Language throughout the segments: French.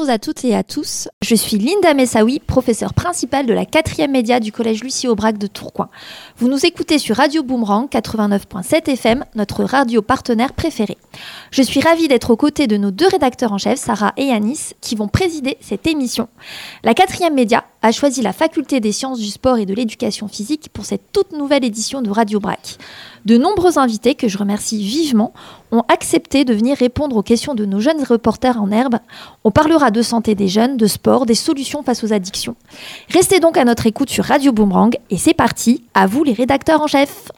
Bonjour à toutes et à tous. Je suis Linda Messaoui, professeure principale de la 4e média du collège Lucie Aubrac de Tourcoing. Vous nous écoutez sur Radio Boomerang 89.7 FM, notre radio partenaire préféré. Je suis ravie d'être aux côtés de nos deux rédacteurs en chef, Sarah et Yanis, qui vont présider cette émission. La 4e média a choisi la faculté des sciences du sport et de l'éducation physique pour cette toute nouvelle édition de Radio Brac. De nombreux invités, que je remercie vivement, ont accepté de venir répondre aux questions de nos jeunes reporters en herbe. On parlera de santé des jeunes, de sport, des solutions face aux addictions. Restez donc à notre écoute sur Radio Boomerang et c'est parti, à vous les rédacteurs en chef.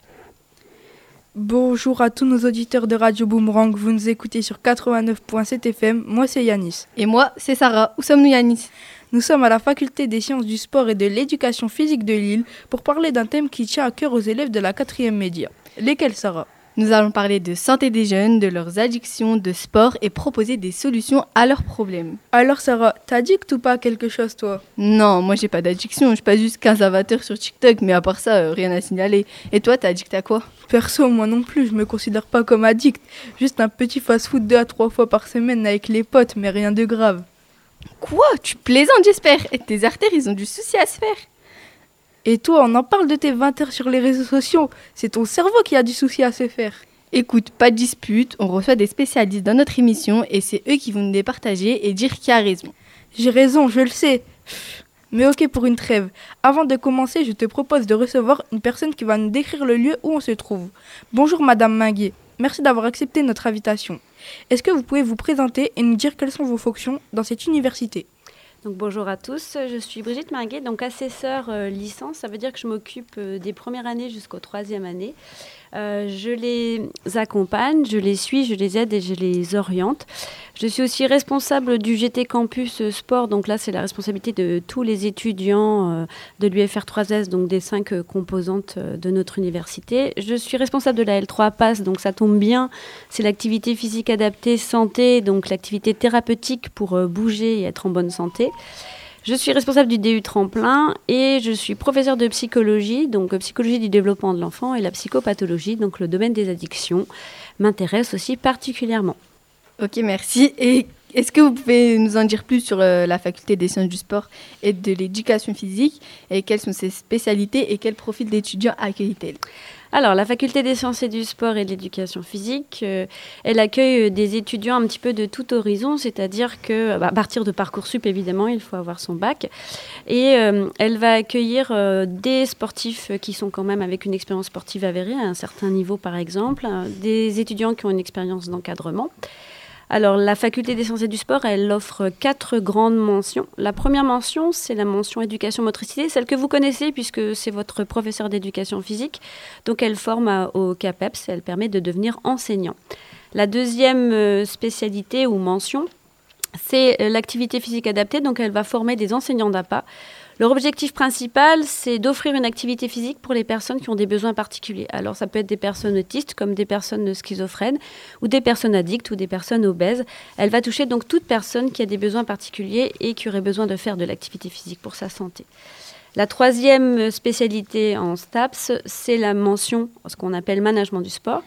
Bonjour à tous nos auditeurs de Radio Boomerang, vous nous écoutez sur 89.7 FM, moi c'est Yanis. Et moi c'est Sarah, où sommes-nous Yanis? Nous sommes à la faculté des sciences du sport et de l'éducation physique de Lille pour parler d'un thème qui tient à cœur aux élèves de la 4e média. Lesquels Sarah? Nous allons parler de santé des jeunes, de leurs addictions, de sport et proposer des solutions à leurs problèmes. Alors Sarah, t'addictes ou pas quelque chose toi? Non, moi j'ai pas d'addiction, je passe juste 15 avateurs sur TikTok, mais à part ça, euh, rien à signaler. Et toi, t'es addict à quoi? Perso, moi non plus, je me considère pas comme addict. Juste un petit fast-food deux à trois fois par semaine avec les potes, mais rien de grave. Quoi? Tu plaisantes, j'espère Et tes artères, ils ont du souci à se faire Et toi, on en parle de tes 20 heures sur les réseaux sociaux. C'est ton cerveau qui a du souci à se faire. Écoute, pas de dispute, on reçoit des spécialistes dans notre émission et c'est eux qui vont nous les partager et dire qui a raison. J'ai raison, je le sais. Mais ok pour une trêve. Avant de commencer, je te propose de recevoir une personne qui va nous décrire le lieu où on se trouve. Bonjour Madame Minguet. Merci d'avoir accepté notre invitation. Est-ce que vous pouvez vous présenter et nous dire quelles sont vos fonctions dans cette université? Donc bonjour à tous, je suis Brigitte Minguet, donc assesseur euh, licence, ça veut dire que je m'occupe euh, des premières années jusqu'aux troisième année. Euh, je les accompagne, je les suis, je les aide et je les oriente. Je suis aussi responsable du GT Campus Sport, donc là c'est la responsabilité de tous les étudiants euh, de l'UFR 3S, donc des cinq euh, composantes de notre université. Je suis responsable de la L3 PASS, donc ça tombe bien, c'est l'activité physique adaptée santé, donc l'activité thérapeutique pour bouger et être en bonne santé. Je suis responsable du DU Tremplin et je suis professeur de psychologie, donc psychologie du développement de l'enfant et la psychopathologie, donc le domaine des addictions, m'intéresse aussi particulièrement. Ok, merci. Et est-ce que vous pouvez nous en dire plus sur euh, la faculté des sciences du sport et de l'éducation physique et quelles sont ses spécialités et quel profil d'étudiants accueille-t-elle? Alors, la faculté des sciences et du sport et de l'éducation physique, euh, elle accueille euh, des étudiants un petit peu de tout horizon, c'est-à-dire que bah, à partir de Parcoursup, évidemment, il faut avoir son bac. Et elle va accueillir des sportifs qui sont quand même avec une expérience sportive avérée, à un certain niveau par exemple, des étudiants qui ont une expérience d'encadrement. Alors, la faculté des sciences et du sport, elle offre quatre grandes mentions. La première mention, c'est la mention éducation motricité, celle que vous connaissez puisque c'est votre professeur d'éducation physique. Donc, elle forme au CAPEPS elle permet de devenir enseignant. La deuxième euh, spécialité ou mention, c'est euh, l'activité physique adaptée. Donc, elle va former des enseignants d'APA leur objectif principal, c'est d'offrir une activité physique pour les personnes qui ont des besoins particuliers. Alors ça peut être des personnes autistes comme des personnes schizophrènes ou des personnes addictes ou des personnes obèses. Elle va toucher donc toute personne qui a des besoins particuliers et qui aurait besoin de faire de l'activité physique pour sa santé. La troisième spécialité en STAPS, c'est la mention, ce qu'on appelle management du sport,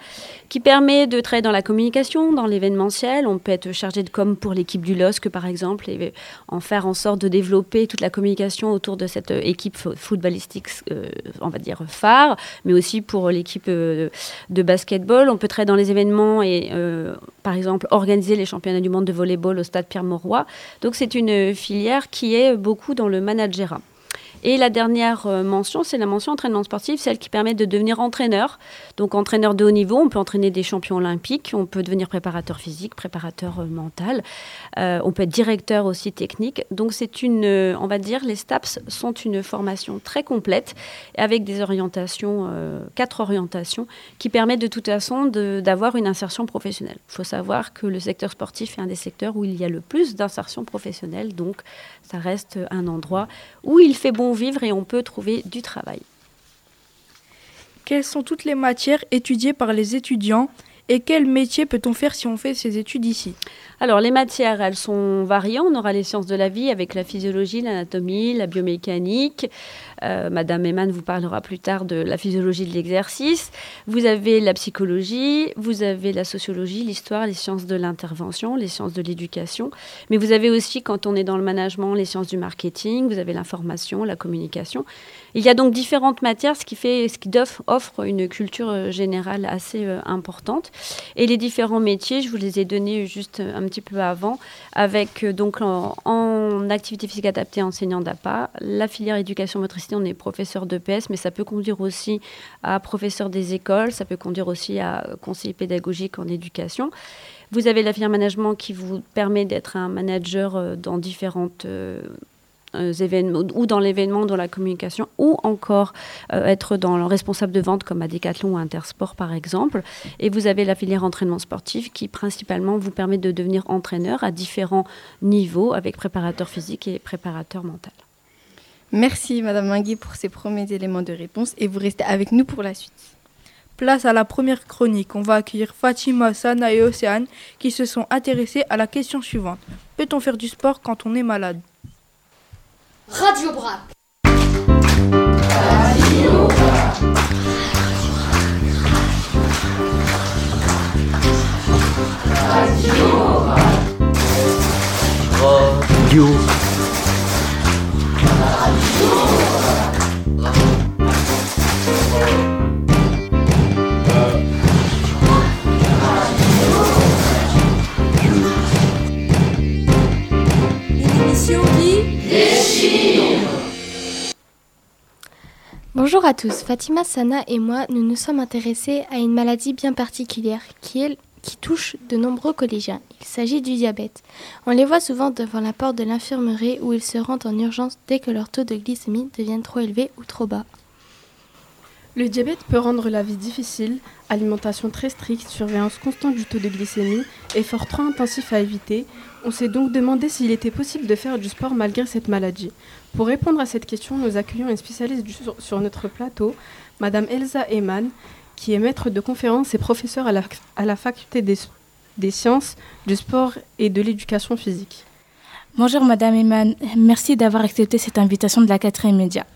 qui permet de travailler dans la communication, dans l'événementiel. On peut être chargé de com pour l'équipe du LOSC, par exemple, et en faire en sorte de développer toute la communication autour de cette équipe footballistique, euh, on va dire, phare, mais aussi pour l'équipe euh, de basketball. On peut travailler dans les événements et, euh, par exemple, organiser les championnats du monde de volleyball au stade Pierre-Mauroy. Donc, c'est une filière qui est beaucoup dans le managerat. Et la dernière euh, mention, c'est la mention entraînement sportif, celle qui permet de devenir entraîneur. Donc entraîneur de haut niveau, on peut entraîner des champions olympiques, on peut devenir préparateur physique, préparateur euh, mental, euh, on peut être directeur aussi technique. Donc c'est une, on va dire, les STAPS sont une formation très complète avec des orientations, quatre orientations, qui permettent de toute façon d'avoir une insertion professionnelle. Il faut savoir que le secteur sportif est un des secteurs où il y a le plus d'insertion professionnelle, donc ça reste un endroit où il fait bon vivre et on peut trouver du travail. Quelles sont toutes les matières étudiées par les étudiants et quel métier peut-on faire si on fait ces études ici? Alors, les matières, elles sont variantes. On aura les sciences de la vie avec la physiologie, l'anatomie, la biomécanique. Euh, Madame Eman vous parlera plus tard de la physiologie de l'exercice. Vous avez la psychologie, vous avez la sociologie, l'histoire, les sciences de l'intervention, les sciences de l'éducation. Mais vous avez aussi, quand on est dans le management, les sciences du marketing, vous avez l'information, la communication. Il y a donc différentes matières, ce qui, fait, ce qui offre une culture euh, générale assez euh, importante. Et les différents métiers, je vous les ai donnés juste un petit peu avant, avec euh, donc en, activité physique adaptée enseignant d'APA, la filière éducation motricité, on est professeur de PS, mais ça peut conduire aussi à professeur des écoles, ça peut conduire aussi à conseiller pédagogique en éducation. Vous avez la filière management qui vous permet d'être un manager dans différentes euh, événements, ou dans l'événement, dans la communication, ou encore euh, être dans le responsable de vente comme à Decathlon ou Intersport par exemple. Et vous avez la filière entraînement sportif qui principalement vous permet de devenir entraîneur à différents niveaux avec préparateur physique et préparateur mental. Merci Madame Mangui pour ces premiers éléments de réponse et vous restez avec nous pour la suite. Place à la première chronique. On va accueillir Fatima, Sana et Océane qui se sont intéressés à la question suivante. Peut-on faire du sport quand on est malade? Radio Brac. Radio. Radio. Radio. Bonjour à tous, Fatima Sana et moi, nous nous sommes intéressés à une maladie bien particulière qui, touche de nombreux collégiens. Il s'agit du diabète. On les voit souvent devant la porte de l'infirmerie où ils se rendent en urgence dès que leur taux de glycémie devient trop élevé ou trop bas. Le diabète peut rendre la vie difficile, alimentation très stricte, surveillance constante du taux de glycémie, efforts trop intensifs à éviter. On s'est donc demandé s'il était possible de faire du sport malgré cette maladie. Pour répondre à cette question, nous accueillons une spécialiste sur, notre plateau, Madame Elsa Eman, qui est maître de conférences et professeure à la, faculté des, sciences, du sport et de l'éducation physique. Bonjour Madame Eman, merci d'avoir accepté cette invitation de la 4 Média.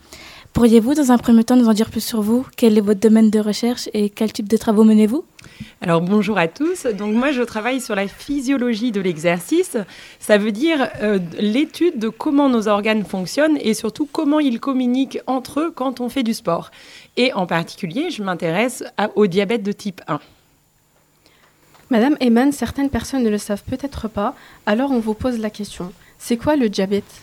Pourriez-vous, dans un premier temps, nous en dire plus sur vous? Quel est votre domaine de recherche et quel type de travaux menez-vous? Alors bonjour à tous. Donc moi, je travaille sur la physiologie de l'exercice. Ça veut dire euh, l'étude de comment nos organes fonctionnent et surtout comment ils communiquent entre eux quand on fait du sport. Et en particulier, je m'intéresse au diabète de type 1. Madame Eman, certaines personnes ne le savent peut-être pas, alors on vous pose la question. C'est quoi le diabète?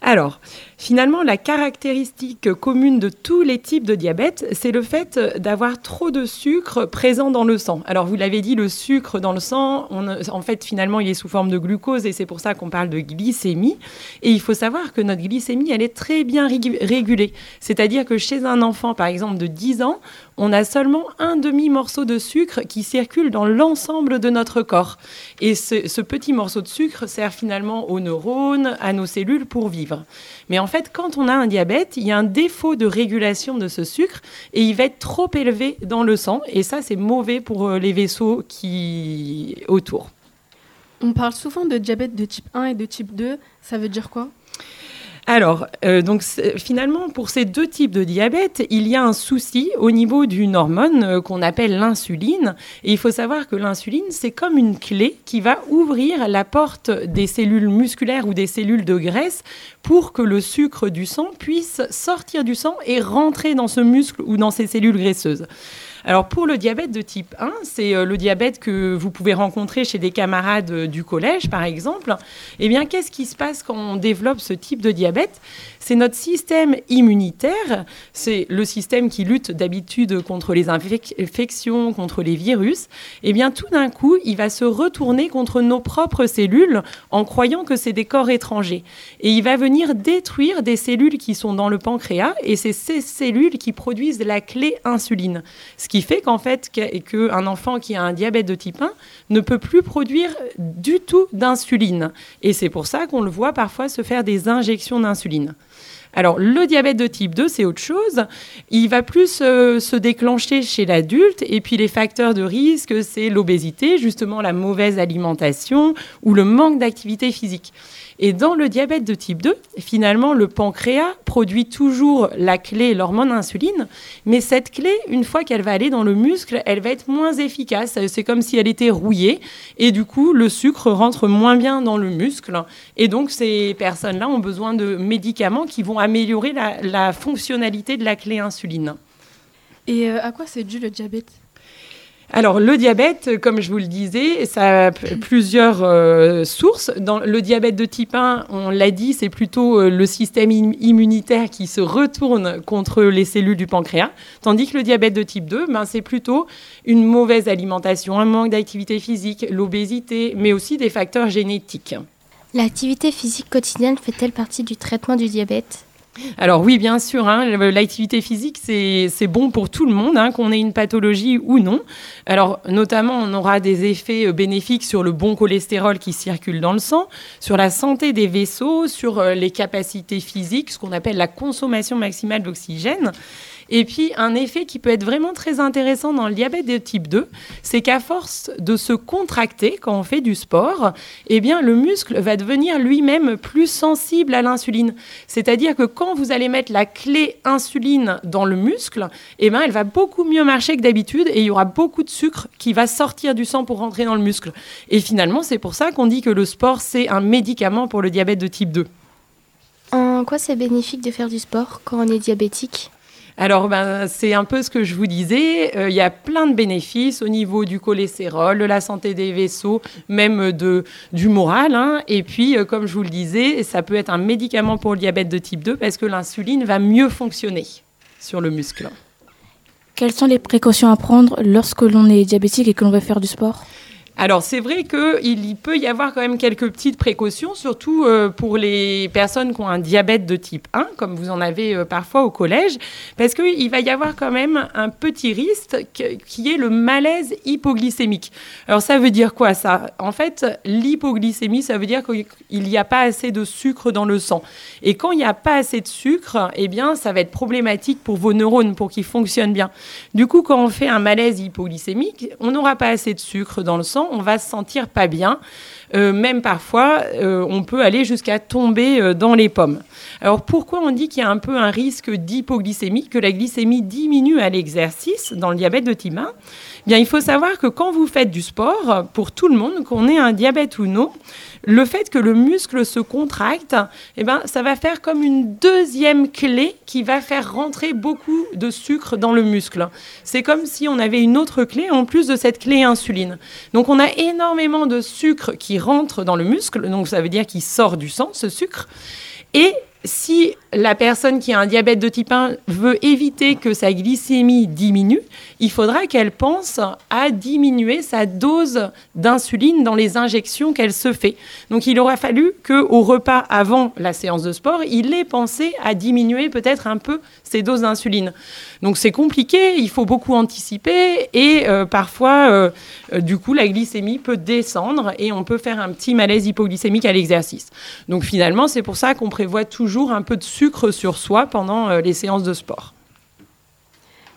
Alors, finalement, la caractéristique commune de tous les types de diabète, c'est le fait d'avoir trop de sucre présent dans le sang. Alors, vous l'avez dit, le sucre dans le sang, en fait, finalement, il est sous forme de glucose et c'est pour ça qu'on parle de glycémie. Et il faut savoir que notre glycémie, elle est très bien régulée. C'est-à-dire que chez un enfant, par exemple, de 10 ans, on a seulement un demi-morceau de sucre qui circule dans l'ensemble de notre corps. Et ce, petit morceau de sucre sert finalement aux neurones, à nos cellules pour vivre. Mais en fait, quand on a un diabète, il y a un défaut de régulation de ce sucre et il va être trop élevé dans le sang. Et ça, c'est mauvais pour euh, les vaisseaux qui autour. On parle souvent de diabète de type 1 et de type 2. Ça veut dire quoi? Alors, euh, donc finalement, pour ces deux types de diabète, il y a un souci au niveau d'une hormone euh, qu'on appelle l'insuline. Et il faut savoir que l'insuline, c'est comme une clé qui va ouvrir la porte des cellules musculaires ou des cellules de graisse pour que le sucre du sang puisse sortir du sang et rentrer dans ce muscle ou dans ces cellules graisseuses. Alors pour le diabète de type 1, c'est euh, le diabète que vous pouvez rencontrer chez des camarades euh, du collège par exemple. Eh bien, qu'est-ce qui se passe quand on développe ce type de diabète? C'est notre système immunitaire, c'est le système qui lutte d'habitude contre les infections, contre les virus. Et eh bien tout d'un coup, il va se retourner contre nos propres cellules en croyant que c'est des corps étrangers. Et il va venir détruire des cellules qui sont dans le pancréas et c'est ces cellules qui produisent la clé insuline. Ce qui fait qu'en fait, qu'un enfant qui a un diabète de type 1 ne peut plus produire du tout d'insuline. Et c'est pour ça qu'on le voit parfois se faire des injections d'insuline. Alors, le diabète de type 2, c'est autre chose. Il va plus euh, se déclencher chez l'adulte. Et puis, les facteurs de risque, c'est l'obésité, justement la mauvaise alimentation ou le manque d'activité physique. Et dans le diabète de type 2, finalement, le pancréas produit toujours la clé, l'hormone insuline, mais cette clé, une fois qu'elle va aller dans le muscle, elle va être moins efficace. C'est comme si elle était rouillée, et du coup, le sucre rentre moins bien dans le muscle. Et donc, ces personnes-là ont besoin de médicaments qui vont améliorer la, fonctionnalité de la clé insuline. Et euh, à quoi c'est dû le diabète? Alors, le diabète, comme je vous le disais, ça a plusieurs euh, sources. Dans le diabète de type 1, on l'a dit, c'est plutôt euh, le système immunitaire qui se retourne contre les cellules du pancréas, tandis que le diabète de type 2, ben, c'est plutôt une mauvaise alimentation, un manque d'activité physique, l'obésité, mais aussi des facteurs génétiques. L'activité physique quotidienne fait-elle partie du traitement du diabète? Alors oui, bien sûr, hein, l'activité physique, c'est bon pour tout le monde, hein, qu'on ait une pathologie ou non. Alors notamment, on aura des effets euh, bénéfiques sur le bon cholestérol qui circule dans le sang, sur la santé des vaisseaux, sur euh, les capacités physiques, ce qu'on appelle la consommation maximale d'oxygène. Et puis, un effet qui peut être vraiment très intéressant dans le diabète de type 2, c'est qu'à force de se contracter quand on fait du sport, eh bien, le muscle va devenir lui-même plus sensible à l'insuline. C'est-à-dire que quand vous allez mettre la clé insuline dans le muscle, eh bien, elle va beaucoup mieux marcher que d'habitude et il y aura beaucoup de sucre qui va sortir du sang pour rentrer dans le muscle. Et finalement, c'est pour ça qu'on dit que le sport, c'est un médicament pour le diabète de type 2. En quoi c'est bénéfique de faire du sport quand on est diabétique? Alors, ben, c'est un peu ce que je vous disais. Euh, il y a plein de bénéfices au niveau du cholestérol, de la santé des vaisseaux, même de, du moral. Hein. Et puis, euh, comme je vous le disais, ça peut être un médicament pour le diabète de type 2 parce que l'insuline va mieux fonctionner sur le muscle. Quelles sont les précautions à prendre lorsque l'on est diabétique et que l'on veut faire du sport? Alors c'est vrai qu'il peut y avoir quand même quelques petites précautions, surtout euh, pour les personnes qui ont un diabète de type 1, comme vous en avez euh, parfois au collège, parce qu'il va y avoir quand même un petit risque qui est le malaise hypoglycémique. Alors ça veut dire quoi ça? En fait, l'hypoglycémie, ça veut dire qu'il n'y a pas assez de sucre dans le sang. Et quand il n'y a pas assez de sucre, eh bien ça va être problématique pour vos neurones, pour qu'ils fonctionnent bien. Du coup, quand on fait un malaise hypoglycémique, on n'aura pas assez de sucre dans le sang on va se sentir pas bien. Euh, même parfois, euh, on peut aller jusqu'à tomber euh, dans les pommes. Alors pourquoi on dit qu'il y a un peu un risque d'hypoglycémie, que la glycémie diminue à l'exercice dans le diabète de type 1 Bien, il faut savoir que quand vous faites du sport, pour tout le monde, qu'on ait un diabète ou non, le fait que le muscle se contracte, eh ben, ça va faire comme une deuxième clé qui va faire rentrer beaucoup de sucre dans le muscle. C'est comme si on avait une autre clé en plus de cette clé insuline. Donc on a énormément de sucre qui rentre dans le muscle, donc ça veut dire qu'il sort du sang, ce sucre. Et si la personne qui a un diabète de type 1 veut éviter que sa glycémie diminue, il faudra qu'elle pense à diminuer sa dose d'insuline dans les injections qu'elle se fait. Donc il aura fallu qu'au repas avant la séance de sport, il ait pensé à diminuer peut-être un peu ses doses d'insuline. Donc c'est compliqué, il faut beaucoup anticiper et euh, parfois, euh, euh, du coup, la glycémie peut descendre et on peut faire un petit malaise hypoglycémique à l'exercice. Donc finalement, c'est pour ça qu'on prévoit toujours un peu de sucre sur soi pendant les séances de sport.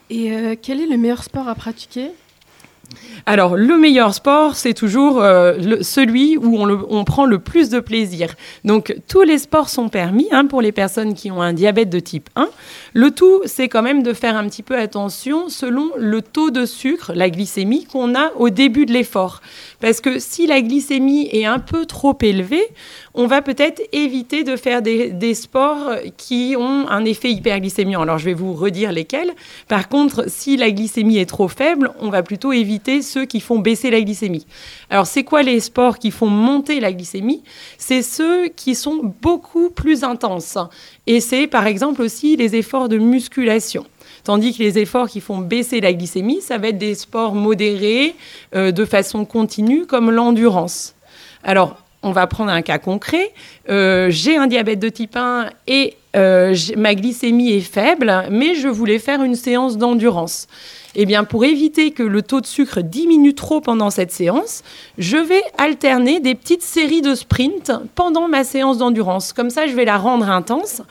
Et quel est le meilleur sport à pratiquer? Alors, le meilleur sport, c'est toujours euh, celui où on, prend le plus de plaisir. Donc, tous les sports sont permis hein, pour les personnes qui ont un diabète de type 1. Le tout, c'est quand même de faire un petit peu attention selon le taux de sucre, la glycémie qu'on a au début de l'effort. Parce que si la glycémie est un peu trop élevée, on va peut-être éviter de faire des, sports qui ont un effet hyperglycémiant. Alors, je vais vous redire lesquels. Par contre, si la glycémie est trop faible, on va plutôt éviter ceux qui font baisser la glycémie. Alors, c'est quoi les sports qui font monter la glycémie? C'est ceux qui sont beaucoup plus intenses. Et c'est, par exemple, aussi les efforts de musculation. Tandis que les efforts qui font baisser la glycémie, ça va être des sports modérés euh, de façon continue, comme l'endurance. Alors, on va prendre un cas concret. Euh, j'ai un diabète de type 1 et euh, ma glycémie est faible, mais je voulais faire une séance d'endurance. Eh bien, pour éviter que le taux de sucre diminue trop pendant cette séance, je vais alterner des petites séries de sprints pendant ma séance d'endurance. Comme ça, je vais la rendre intense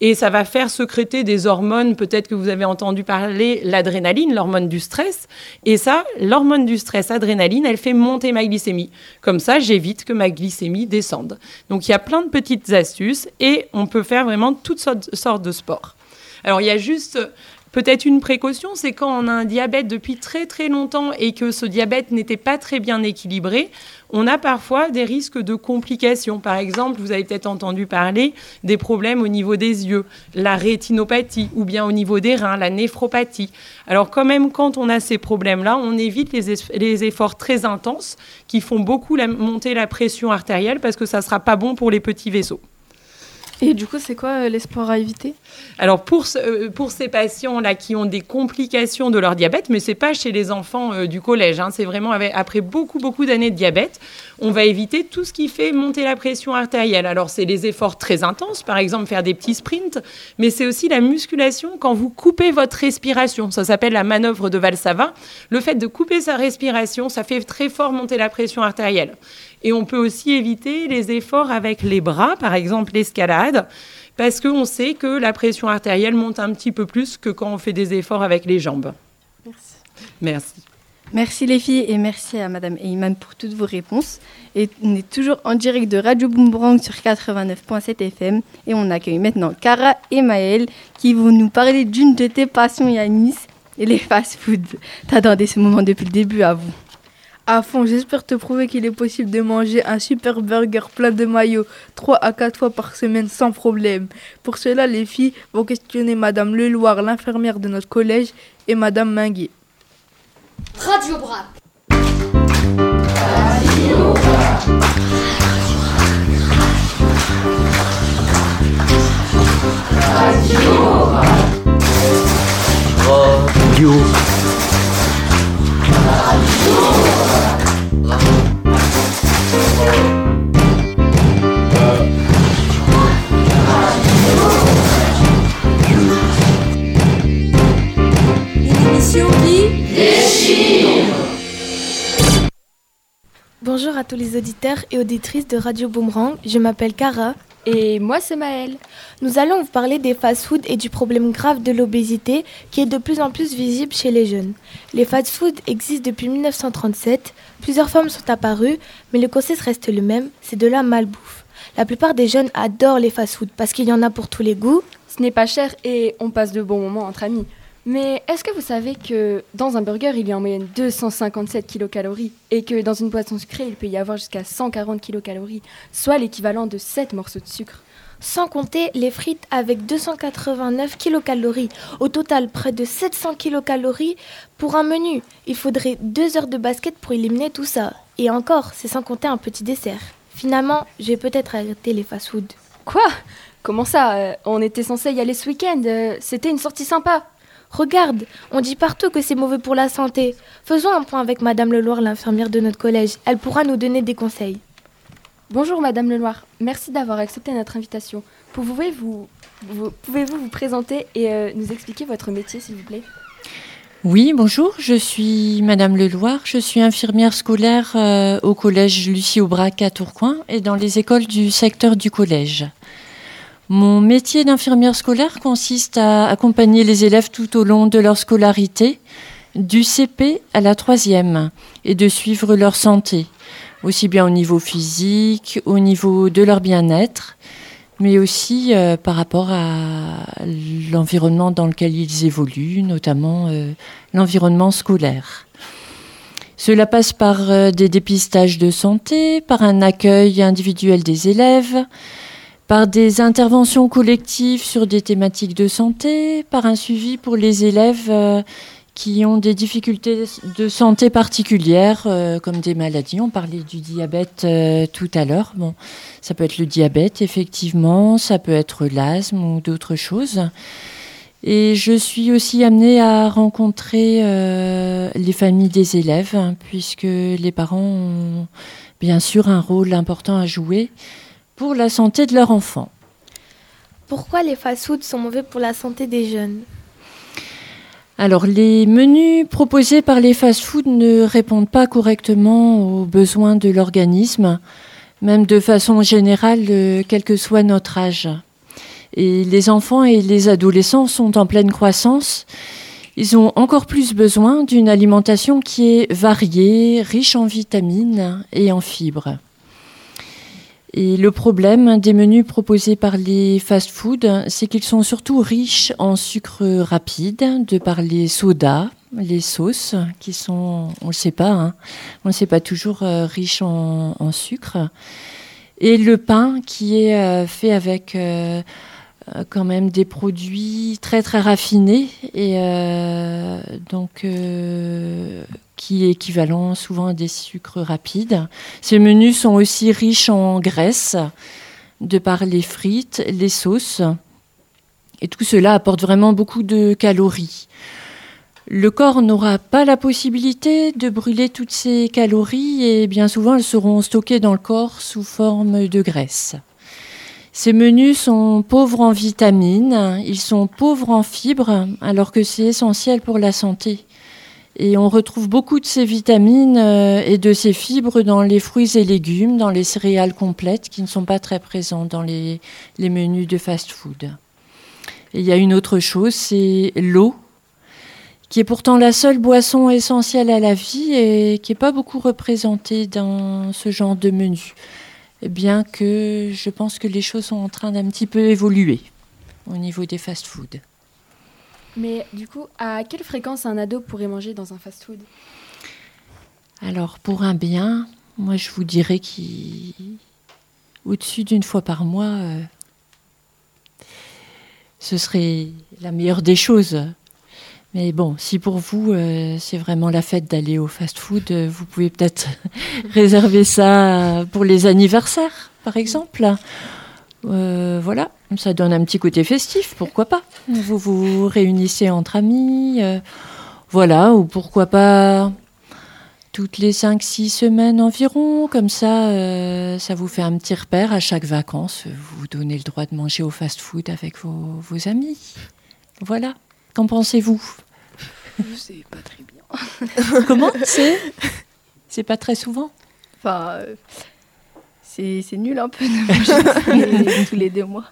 et ça va faire sécréter des hormones, peut-être que vous avez entendu parler, l'adrénaline, l'hormone du stress. Et ça, l'hormone du stress, adrénaline, elle fait monter ma glycémie. Comme ça, j'évite que ma glycémie descende. Donc, il y a plein de petites astuces et on peut faire vraiment toutes sortes, sortes de sports. Alors, il y a juste peut-être une précaution, c'est quand on a un diabète depuis très très longtemps et que ce diabète n'était pas très bien équilibré, on a parfois des risques de complications. Par exemple, vous avez peut-être entendu parler des problèmes au niveau des yeux, la rétinopathie ou bien au niveau des reins, la néphropathie. Alors quand même, quand on a ces problèmes-là, on évite les, es- les efforts très intenses qui font beaucoup monter la pression artérielle parce que ça ne sera pas bon pour les petits vaisseaux. Et du coup, c'est quoi euh, les sports à éviter? Alors pour, ce- euh, pour ces patients-là qui ont des complications de leur diabète, mais c'est pas chez les enfants euh, du collège, hein, c'est vraiment après beaucoup beaucoup d'années de diabète, on va éviter tout ce qui fait monter la pression artérielle. Alors c'est les efforts très intenses, par exemple faire des petits sprints, mais c'est aussi la musculation quand vous coupez votre respiration. Ça s'appelle la manœuvre de Valsava. Le fait de couper sa respiration, ça fait très fort monter la pression artérielle. Et on peut aussi éviter les efforts avec les bras, par exemple l'escalade, parce qu'on sait que la pression artérielle monte un petit peu plus que quand on fait des efforts avec les jambes. Merci. Merci. Merci les filles et merci à Madame Eyman pour toutes vos réponses. Et on est toujours en direct de Radio Boomerang sur 89.7 FM et on accueille maintenant Cara et Maëlle qui vont nous parler d'une de tes passions Yanis et les fast-food. T'attendais ce moment depuis le début à vous. À fond, j'espère te prouver qu'il est possible de manger un super burger plein de maillots 3 à 4 fois par semaine sans problème. Pour cela, les filles vont questionner Madame Leloir, l'infirmière de notre collège, et Madame Minguet. Radio Brac. Radio. Émission qui déchire. Bonjour à tous les auditeurs et auditrices de Radio Boomerang, je m'appelle Cara. Et moi, c'est Maëlle. Nous allons vous parler des fast-foods et du problème grave de l'obésité qui est de plus en plus visible chez les jeunes. Les fast-foods existent depuis 1937, plusieurs formes sont apparues, mais le concept reste le même, c'est de la malbouffe. La plupart des jeunes adorent les fast-foods parce qu'il y en a pour tous les goûts. Ce n'est pas cher et on passe de bons moments entre amis. Mais est-ce que vous savez que dans un burger, il y a en moyenne 257 kilocalories et que dans une boisson sucrée, il peut y avoir jusqu'à 140 kilocalories, soit l'équivalent de 7 morceaux de sucre? Sans compter les frites avec 289 kilocalories. Au total, près de 700 kilocalories pour un menu. Il faudrait deux heures de basket pour éliminer tout ça. Et encore, c'est sans compter un petit dessert. Finalement, je vais peut-être arrêter les fast-foods. Quoi? Comment ça? Euh, On était censé y aller ce week-end. euh, C'était une sortie sympa. Regarde, on dit partout que c'est mauvais pour la santé. Faisons un point avec Madame Leloir, l'infirmière de notre collège. Elle pourra nous donner des conseils. Bonjour Madame Leloir, merci d'avoir accepté notre invitation. Pouvez-vous vous, pouvez-vous vous présenter et euh, nous expliquer votre métier s'il vous plaît? Oui, bonjour, je suis Madame Leloir, je suis infirmière scolaire euh, au collège Lucie Aubrac à Tourcoing et dans les écoles du secteur du collège. Mon métier d'infirmière scolaire consiste à accompagner les élèves tout au long de leur scolarité, du CP à la troisième, et de suivre leur santé, aussi bien au niveau physique, au niveau de leur bien-être, mais aussi euh, par rapport à l'environnement dans lequel ils évoluent, notamment euh, l'environnement scolaire. Cela passe par euh, des dépistages de santé, par un accueil individuel des élèves, par des interventions collectives sur des thématiques de santé, par un suivi pour les élèves euh, qui ont des difficultés de santé particulières, euh, comme des maladies. On parlait du diabète euh, tout à l'heure. Ça peut être le diabète, effectivement, ça peut être l'asthme ou d'autres choses. Et je suis aussi amenée à rencontrer les familles des élèves, hein, puisque les parents ont bien sûr un rôle important à jouer pour la santé de leur enfant. Pourquoi les fast-foods sont mauvais pour la santé des jeunes? Alors, les menus proposés par les fast-foods ne répondent pas correctement aux besoins de l'organisme, même de façon générale, euh, quel que soit notre âge. Et les enfants et les adolescents sont en pleine croissance. Ils ont encore plus besoin d'une alimentation qui est variée, riche en vitamines et en fibres. Et le problème des menus proposés par les fast-foods, c'est qu'ils sont surtout riches en sucre rapide, de par les sodas, les sauces, qui sont, on ne sait pas, hein, on ne sait pas toujours euh, riches en, sucre, et le pain qui est euh, fait avec euh, quand même des produits très très raffinés et donc qui est équivalent souvent à des sucres rapides. Ces menus sont aussi riches en graisse de par les frites, les sauces et tout cela apporte vraiment beaucoup de calories. Le corps n'aura pas la possibilité de brûler toutes ces calories et bien souvent elles seront stockées dans le corps sous forme de graisse. Ces menus sont pauvres en vitamines, ils sont pauvres en fibres, alors que c'est essentiel pour la santé. Et on retrouve beaucoup de ces vitamines euh, et de ces fibres dans les fruits et légumes, dans les céréales complètes, qui ne sont pas très présentes dans les, menus de fast-food. Et il y a une autre chose, c'est l'eau, qui est pourtant la seule boisson essentielle à la vie et qui n'est pas beaucoup représentée dans ce genre de menu bien que je pense que les choses sont en train d'un petit peu évoluer au niveau des fast-foods. Mais du coup, à quelle fréquence un ado pourrait manger dans un fast-food? Alors, pour un bien, moi je vous dirais qu'au-dessus d'une fois par mois, euh, ce serait la meilleure des choses. Mais bon, si pour vous, euh, c'est vraiment la fête d'aller au fast-food, euh, vous pouvez peut-être réserver ça pour les anniversaires, par exemple. Voilà, ça donne un petit côté festif, pourquoi pas. Vous vous réunissez entre amis, euh, voilà, ou pourquoi pas toutes les 5-6 semaines environ, comme ça, euh, ça vous fait un petit repère à chaque vacances. Vous vous donnez le droit de manger au fast-food avec vos, vos amis. Voilà. Qu'en pensez-vous? C'est pas très bien. Comment? C'est? C'est pas très souvent? Enfin, euh, c'est nul un peu de manger tous les deux mois.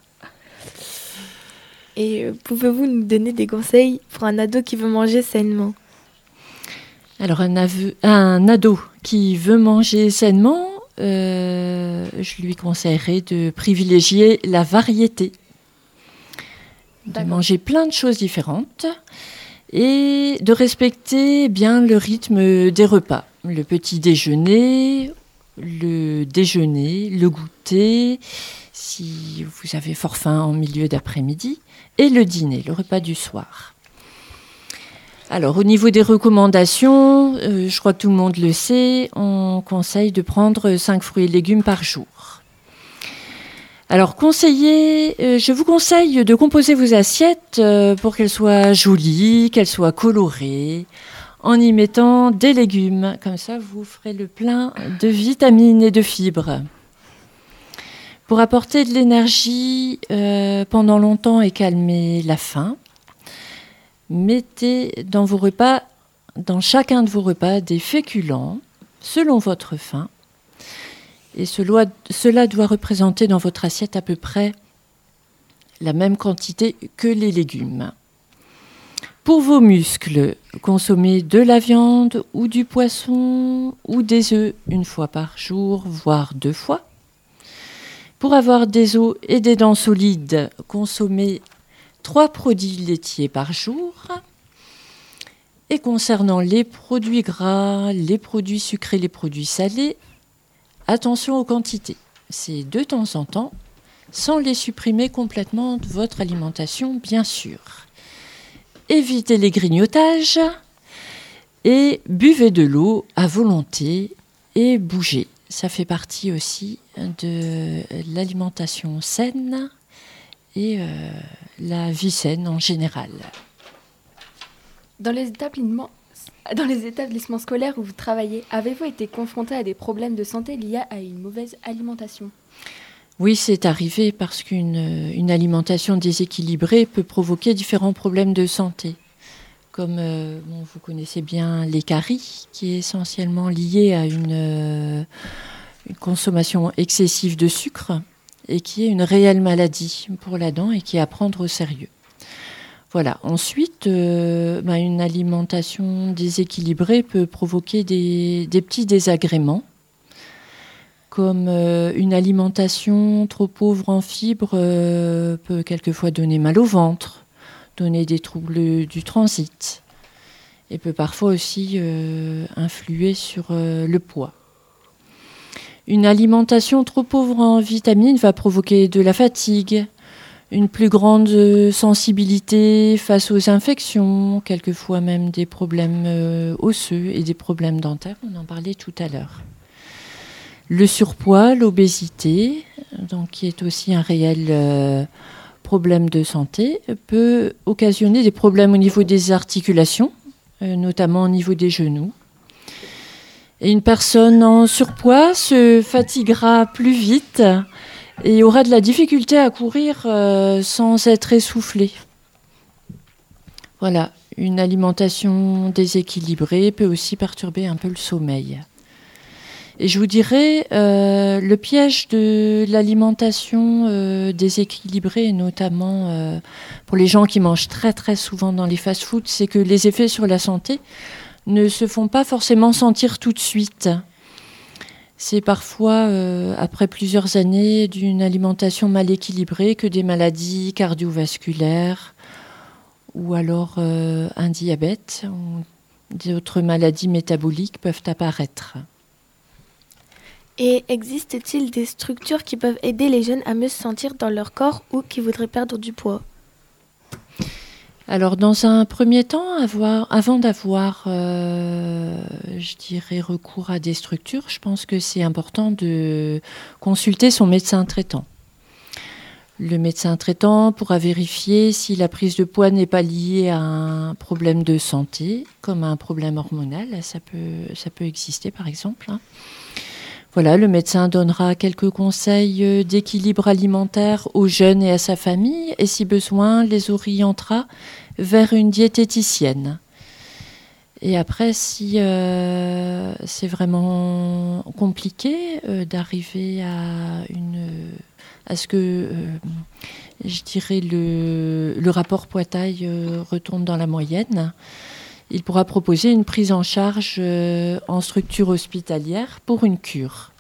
Et euh, pouvez-vous nous donner des conseils pour un ado qui veut manger sainement? Alors, un, aveu- un ado qui veut manger sainement, euh, je lui conseillerais de privilégier la variété, de manger plein de choses différentes et de respecter bien le rythme des repas. Le petit déjeuner, le déjeuner, le goûter, si vous avez fort faim en milieu d'après-midi, et le dîner, le repas du soir. Alors, au niveau des recommandations, euh, je crois que tout le monde le sait, on conseille de prendre 5 fruits et légumes par jour. Alors, conseiller, euh, je vous conseille de composer vos assiettes euh, pour qu'elles soient jolies, qu'elles soient colorées, en y mettant des légumes. Comme ça, vous ferez le plein de vitamines et de fibres. Pour apporter de l'énergie euh, pendant longtemps et calmer la faim, mettez dans vos repas, dans chacun de vos repas, des féculents selon votre faim. Et cela, cela doit représenter dans votre assiette à peu près la même quantité que les légumes. Pour vos muscles, consommez de la viande ou du poisson ou des œufs une fois par jour, voire deux fois. Pour avoir des os et des dents solides, consommez trois produits laitiers par jour. Et concernant les produits gras, les produits sucrés, les produits salés, attention aux quantités. C'est de temps en temps, sans les supprimer complètement de votre alimentation, bien sûr. Évitez les grignotages et buvez de l'eau à volonté et bougez. Ça fait partie aussi de l'alimentation saine et euh, la vie saine en général. Dans les établissements, dans les établissements scolaires où vous travaillez, avez-vous été confronté à des problèmes de santé liés à une mauvaise alimentation? Oui, c'est arrivé parce qu'une une alimentation déséquilibrée peut provoquer différents problèmes de santé, comme euh, bon, vous connaissez bien les caries, qui est essentiellement liée à une, euh, une consommation excessive de sucre et qui est une réelle maladie pour la dent et qui est à prendre au sérieux. Voilà. Ensuite, euh, bah, une alimentation déséquilibrée peut provoquer des, petits désagréments, comme euh, une alimentation trop pauvre en fibres euh, peut quelquefois donner mal au ventre, donner des troubles du transit, et peut parfois aussi influer sur le poids. Une alimentation trop pauvre en vitamines va provoquer de la fatigue, une plus grande euh, sensibilité face aux infections, quelquefois même des problèmes euh, osseux et des problèmes dentaires, on en parlait tout à l'heure. Le surpoids, l'obésité, donc qui est aussi un réel euh, problème de santé, peut occasionner des problèmes au niveau des articulations, notamment au niveau des genoux. Une personne en surpoids se fatiguera plus vite et aura de la difficulté à courir euh, sans être essoufflée. Voilà, une alimentation déséquilibrée peut aussi perturber un peu le sommeil. Et je vous dirais, euh, le piège de l'alimentation euh, déséquilibrée, notamment pour les gens qui mangent très très souvent dans les fast-foods, c'est que les effets sur la santé ne se font pas forcément sentir tout de suite. C'est parfois, euh, après plusieurs années d'une alimentation mal équilibrée, que des maladies cardiovasculaires ou alors euh, un diabète ou d'autres maladies métaboliques peuvent apparaître. Et existe-t-il des structures qui peuvent aider les jeunes à mieux se sentir dans leur corps ou qui voudraient perdre du poids? Alors, dans un premier temps, avant d'avoir, euh, recours à des structures, je pense que c'est important de consulter son médecin traitant. Le médecin traitant pourra vérifier si la prise de poids n'est pas liée à un problème de santé, comme un problème hormonal. Ça peut, ça peut exister, par exemple. Voilà, le médecin donnera quelques conseils euh, d'équilibre alimentaire aux jeunes et à sa famille, et si besoin, les orientera vers une diététicienne. Et après, si euh, c'est vraiment compliqué euh, d'arriver à ce que, je dirais, le, le rapport poids-taille euh, retombe dans la moyenne, il pourra proposer une prise en charge euh, en structure hospitalière pour une cure.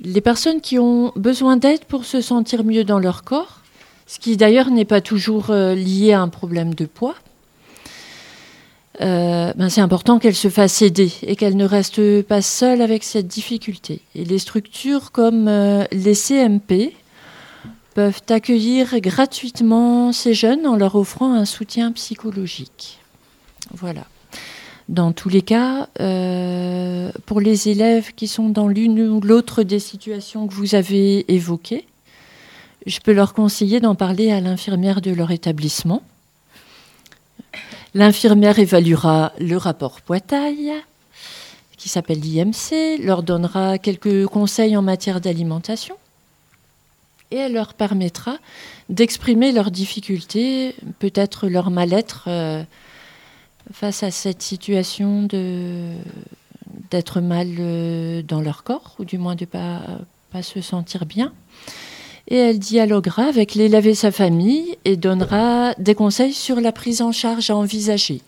Les personnes qui ont besoin d'aide pour se sentir mieux dans leur corps, ce qui d'ailleurs n'est pas toujours euh, lié à un problème de poids, euh, ben, c'est important qu'elles se fassent aider et qu'elles ne restent pas seules avec cette difficulté. Et les structures comme les CMP peuvent accueillir gratuitement ces jeunes en leur offrant un soutien psychologique. Voilà. Dans tous les cas, euh, pour les élèves qui sont dans l'une ou l'autre des situations que vous avez évoquées, je peux leur conseiller d'en parler à l'infirmière de leur établissement. L'infirmière évaluera le rapport poids-taille, qui s'appelle l'IMC, leur donnera quelques conseils en matière d'alimentation et elle leur permettra d'exprimer leurs difficultés, peut-être leur mal-être euh, face à cette situation d'être mal euh, dans leur corps, ou du moins de ne pas, pas se sentir bien. Et elle dialoguera avec l'élève et sa famille et donnera des conseils sur la prise en charge à envisager.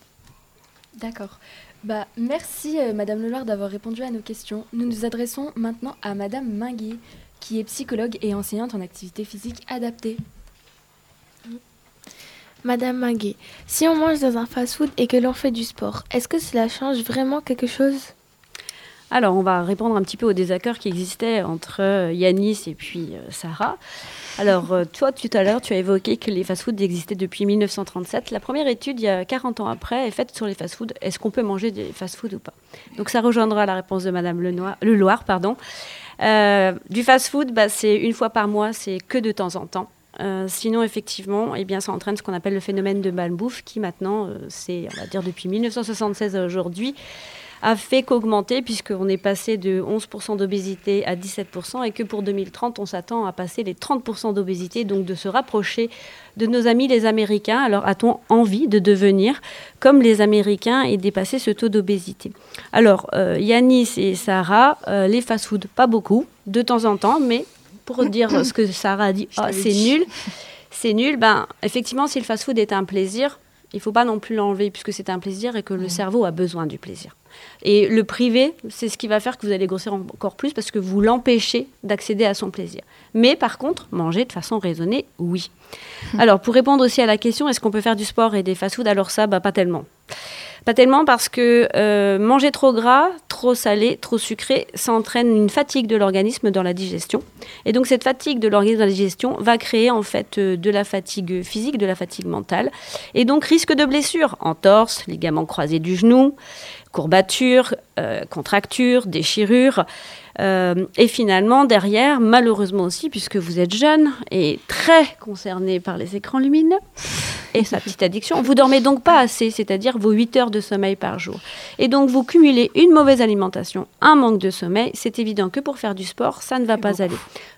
D'accord. Bah, merci euh, Madame Leloir d'avoir répondu à nos questions. Nous nous adressons maintenant à Madame Minguet, qui est psychologue et enseignante en activité physique adaptée. Madame Minguet, si on mange dans un fast-food et que l'on fait du sport, est-ce que cela change vraiment quelque chose? Alors, on va répondre un petit peu aux désaccords qui existaient entre euh, Yanis et puis euh, Sarah. Alors, euh, toi, tout à l'heure, tu as évoqué que les fast-foods existaient depuis 1937. La première étude, il y a 40 ans après, est faite sur les fast-foods. Est-ce qu'on peut manger des fast-foods ou pas? Donc, ça rejoindra la réponse de Madame Lenoir, Leloir. Pardon. Euh, du fast-food, bah, c'est une fois par mois, c'est que de temps en temps. Euh, sinon, effectivement, eh bien, ça entraîne ce qu'on appelle le phénomène de malbouffe, qui maintenant, c'est, on va dire, depuis 1976 à aujourd'hui, a fait qu'augmenter, puisqu'on est passé de 11% d'obésité à 17%, et que pour 2030, on s'attend à passer les 30% d'obésité, donc de se rapprocher de nos amis les Américains. Alors a-t-on envie de devenir comme les Américains et dépasser ce taux d'obésité? Alors, euh, Yanis et Sarah, euh, les fast-food, pas beaucoup, de temps en temps, mais pour dire ce que Sarah a dit, t'avais c'est nul. C'est nul. Ben, effectivement, si le fast-food est un plaisir, il faut pas non plus l'enlever puisque c'est un plaisir et que le cerveau a besoin du plaisir. Et le privé, c'est ce qui va faire que vous allez grossir encore plus parce que vous l'empêchez d'accéder à son plaisir. Mais par contre, manger de façon raisonnée, oui. Alors, pour répondre aussi à la question, est-ce qu'on peut faire du sport et des fast-food Alors ça, bah, pas tellement. Pas tellement parce que euh, manger trop gras, trop salé, trop sucré, ça entraîne une fatigue de l'organisme dans la digestion. Et donc cette fatigue de l'organisme dans la digestion va créer en fait euh, de la fatigue physique, de la fatigue mentale. Et donc risque de blessure, entorse, ligaments croisés du genou, courbatures, euh, contractures, déchirures. Euh, et finalement, derrière, malheureusement aussi, puisque vous êtes jeune et très concerné par les écrans lumineux et sa petite addiction, vous dormez donc pas assez, c'est-à-dire vos 8 heures de sommeil par jour. Et donc, vous cumulez une mauvaise alimentation, un manque de sommeil, c'est évident que pour faire du sport, ça ne va pas aller.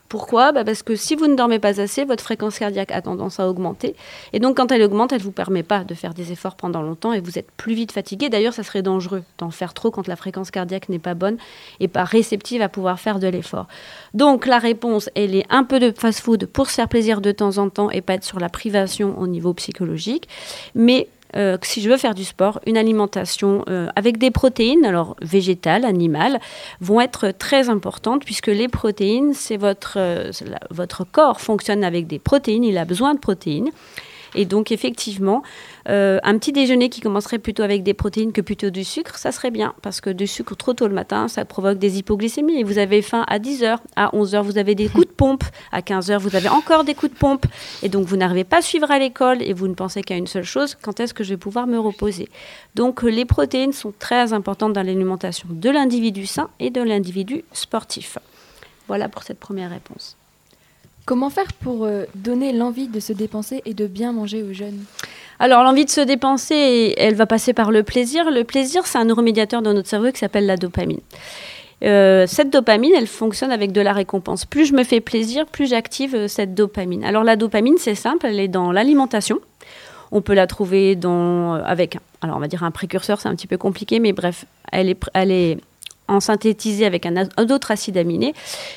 Pourquoi? Bah Parce que si vous ne dormez pas assez, votre fréquence cardiaque a tendance à augmenter. Et donc, quand elle augmente, elle ne vous permet pas de faire des efforts pendant longtemps et vous êtes plus vite fatigué. D'ailleurs, ça serait dangereux d'en faire trop quand la fréquence cardiaque n'est pas bonne et pas réceptive à pouvoir faire de l'effort. Donc, la réponse, elle est un peu de fast-food pour se faire plaisir de temps en temps et pas être sur la privation au niveau psychologique. Mais euh, si je veux faire du sport, une alimentation euh, avec des protéines, alors végétales, animales, vont être très importantes puisque les protéines, c'est votre, euh, votre corps fonctionne avec des protéines, il a besoin de protéines. Et donc effectivement, euh, un petit déjeuner qui commencerait plutôt avec des protéines que plutôt du sucre, ça serait bien. Parce que du sucre trop tôt le matin, ça provoque des hypoglycémies. Et vous avez faim à 10h, à 11h vous avez des coups de pompe, à 15h vous avez encore des coups de pompe. Et donc vous n'arrivez pas à suivre à l'école et vous ne pensez qu'à une seule chose, quand est-ce que je vais pouvoir me reposer? Donc les protéines sont très importantes dans l'alimentation de l'individu sain et de l'individu sportif. Voilà pour cette première réponse. Comment faire pour euh, donner l'envie de se dépenser et de bien manger aux jeunes? Alors, l'envie de se dépenser, elle va passer par le plaisir. Le plaisir, c'est un neuromédiateur dans notre cerveau qui s'appelle la dopamine. Euh, cette dopamine, elle fonctionne avec de la récompense. Plus je me fais plaisir, plus j'active euh, cette dopamine. Alors, la dopamine, c'est simple, elle est dans l'alimentation. On peut la trouver dans, avec, alors on va dire un précurseur, c'est un petit peu compliqué, mais bref, elle est, elle est en synthétisée avec un, un autre acide aminé.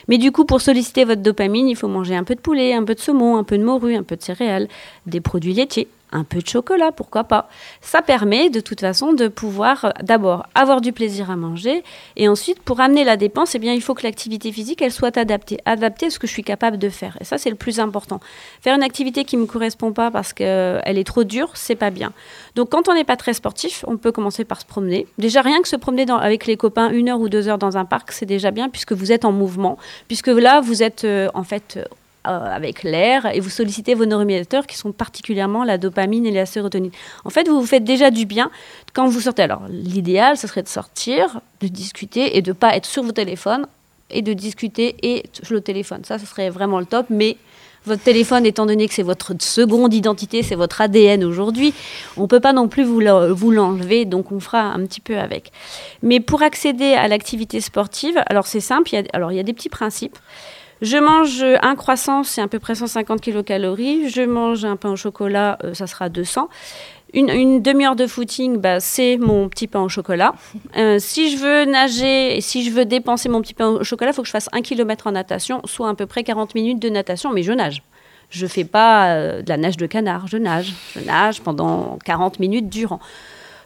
Mais du coup, pour solliciter votre dopamine, il faut manger un peu de poulet, un peu de saumon, un peu de morue, un peu de céréales, des produits laitiers, un peu de chocolat, pourquoi pas. Ça permet de toute façon de pouvoir euh, d'abord avoir du plaisir à manger et ensuite pour amener la dépense, eh bien, il faut que l'activité physique elle soit adaptée, adaptée à ce que je suis capable de faire. Et ça c'est le plus important. Faire une activité qui me correspond pas parce qu'elle est trop dure, c'est pas bien. Donc quand on n'est pas très sportif, on peut commencer par se promener. Déjà rien que se promener avec les copains une heure ou deux heures dans un parc, c'est déjà bien puisque vous êtes en mouvement, puisque là vous êtes euh, en fait euh, euh, avec l'air et vous sollicitez vos neuromédiateurs qui sont particulièrement la dopamine et la sérotonine. En fait, vous vous faites déjà du bien quand vous sortez. Alors, l'idéal, ce serait de sortir, de discuter et de pas être sur vos téléphones et de discuter et sur le téléphone. Ça, ce serait vraiment le top. Mais votre téléphone, étant donné que c'est votre seconde identité, c'est votre ADN aujourd'hui, on ne peut pas non plus vous l'en- vous l'enlever, donc on fera un petit peu avec. Mais pour accéder à l'activité sportive, alors c'est simple, alors il y a des petits principes. Je mange un croissant, c'est à peu près 150 kilocalories. Je mange un pain au chocolat, euh, ça sera 200. Une, une demi-heure de footing, bah, c'est mon petit pain au chocolat. Euh, si je veux nager et si je veux dépenser mon petit pain au chocolat, il faut que je fasse un kilomètre en natation, soit à peu près 40 minutes de natation, mais je nage. Je fais pas euh, de la nage de canard, je nage. Je nage pendant 40 minutes durant.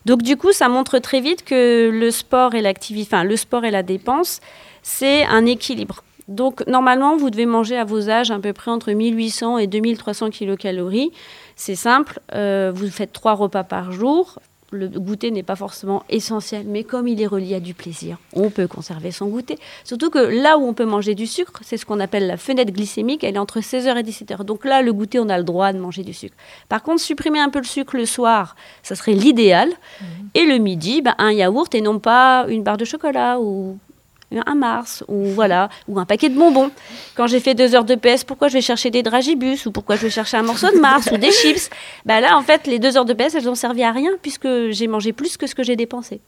Donc du coup, ça montre très vite que le sport et l'activité, enfin le sport et la dépense, c'est un équilibre. Donc normalement, vous devez manger à vos âges à peu près entre 1800 et 2300 kilocalories. C'est simple, euh, vous faites trois repas par jour. Le goûter n'est pas forcément essentiel, mais comme il est relié à du plaisir, on peut conserver son goûter. Surtout que là où on peut manger du sucre, c'est ce qu'on appelle la fenêtre glycémique, elle est entre 16h et 17h. Donc là, le goûter, on a le droit de manger du sucre. Par contre, supprimer un peu le sucre le soir, ça serait l'idéal. Et le midi, ben, un yaourt et non pas une barre de chocolat ou un Mars ou voilà ou un paquet de bonbons. Quand j'ai fait deux heures de PS, pourquoi je vais chercher des dragibus ou pourquoi je vais chercher un morceau de Mars ou des chips? Bah là, en fait, les deux heures de PS, elles ont servi à rien puisque j'ai mangé plus que ce que j'ai dépensé.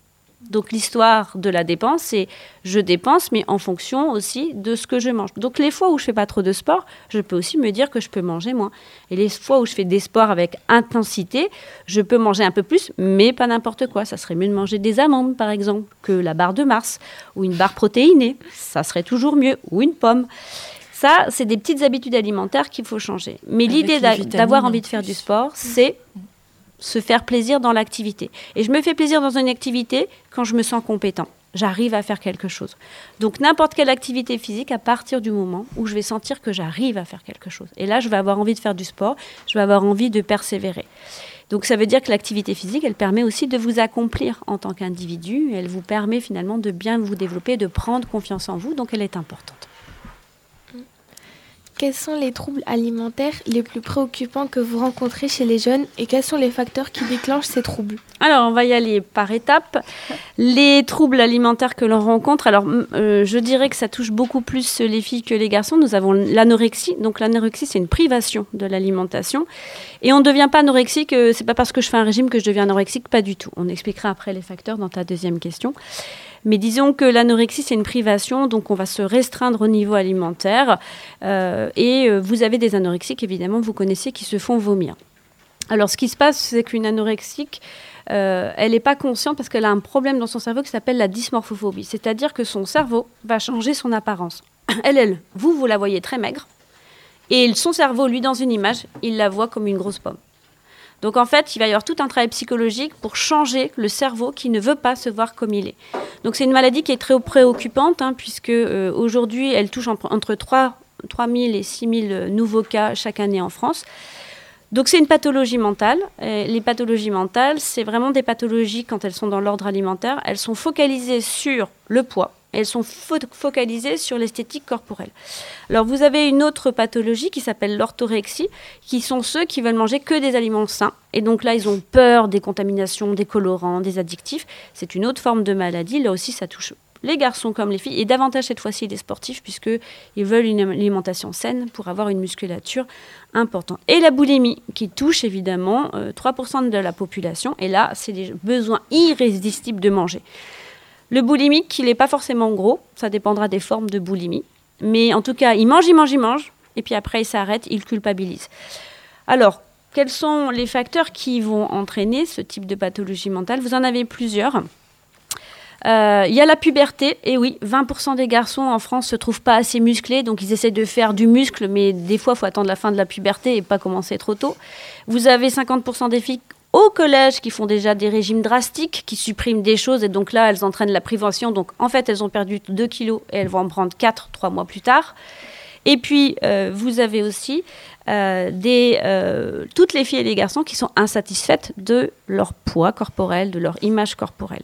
Donc l'histoire de la dépense, c'est je dépense, mais en fonction aussi de ce que je mange. Donc les fois où je fais pas trop de sport, je peux aussi me dire que je peux manger moins. Et les fois où je fais des sports avec intensité, je peux manger un peu plus, mais pas n'importe quoi. Ça serait mieux de manger des amandes, par exemple, que la barre de Mars ou une barre protéinée. Ça serait toujours mieux, ou une pomme. Ça, c'est des petites habitudes alimentaires qu'il faut changer. Mais l'idée d'avoir en envie de faire du sport, c'est se faire plaisir dans l'activité. Et je me fais plaisir dans une activité quand je me sens compétent. J'arrive à faire quelque chose. Donc n'importe quelle activité physique à partir du moment où je vais sentir que j'arrive à faire quelque chose. Et là, je vais avoir envie de faire du sport, je vais avoir envie de persévérer. Donc ça veut dire que l'activité physique, elle permet aussi de vous accomplir en tant qu'individu. Elle vous permet finalement de bien vous développer, de prendre confiance en vous. Donc elle est importante. Quels sont les troubles alimentaires les plus préoccupants que vous rencontrez chez les jeunes et quels sont les facteurs qui déclenchent ces troubles Alors, on va y aller par étapes. Les troubles alimentaires que l'on rencontre, alors euh, je dirais que ça touche beaucoup plus les filles que les garçons. Nous avons l'anorexie. Donc, l'anorexie, c'est une privation de l'alimentation. Et on ne devient pas anorexique, euh, c'est pas parce que je fais un régime que je deviens anorexique, pas du tout. On expliquera après les facteurs dans ta deuxième question. Mais disons que l'anorexie, c'est une privation, donc on va se restreindre au niveau alimentaire. Euh, et euh, vous avez des anorexiques, évidemment, vous connaissez, qui se font vomir. Alors, ce qui se passe, c'est qu'une anorexique, euh, elle n'est pas consciente parce qu'elle a un problème dans son cerveau qui s'appelle la dysmorphophobie. C'est-à-dire que son cerveau va changer son apparence. Elle, elle, vous, vous la voyez très maigre. Et son cerveau, lui, dans une image, il la voit comme une grosse pomme. Donc en fait, il va y avoir tout un travail psychologique pour changer le cerveau qui ne veut pas se voir comme il est. Donc c'est une maladie qui est très préoccupante, hein, puisque euh, aujourd'hui, elle touche en- entre 3, 000 et 6 000 nouveaux cas chaque année en France. Donc c'est une pathologie mentale. Euh, les pathologies mentales, c'est vraiment des pathologies quand elles sont dans l'ordre alimentaire. Elles sont focalisées sur le poids. Elles sont fo- focalisées sur l'esthétique corporelle. Alors vous avez une autre pathologie qui s'appelle l'orthorexie, qui sont ceux qui veulent manger que des aliments sains. Et donc là, ils ont peur des contaminations, des colorants, des addictifs. C'est une autre forme de maladie. Là aussi, ça touche les garçons comme les filles, et davantage cette fois-ci les sportifs, puisqu'ils veulent une alimentation saine pour avoir une musculature importante. Et la boulimie, qui touche évidemment euh, 3% de la population, et là, c'est des besoins irrésistibles de manger. Le boulimique, il n'est pas forcément gros, ça dépendra des formes de boulimie, mais en tout cas, il mange, il mange, il mange, et puis après, il s'arrête, il culpabilise. Alors, quels sont les facteurs qui vont entraîner ce type de pathologie mentale? Vous en avez plusieurs. Euh, Il y a la puberté, et oui, 20% des garçons en France se trouvent pas assez musclés, donc ils essaient de faire du muscle, mais des fois, il faut attendre la fin de la puberté et pas commencer trop tôt. Vous avez 50% des filles au collège qui font déjà des régimes drastiques, qui suppriment des choses, et donc là, elles entraînent la prévention. Donc en fait, elles ont perdu 2 kilos et elles vont en prendre 4 3 mois plus tard. Et puis, euh, vous avez aussi euh, euh, toutes les filles et les garçons qui sont insatisfaites de leur poids corporel, de leur image corporelle.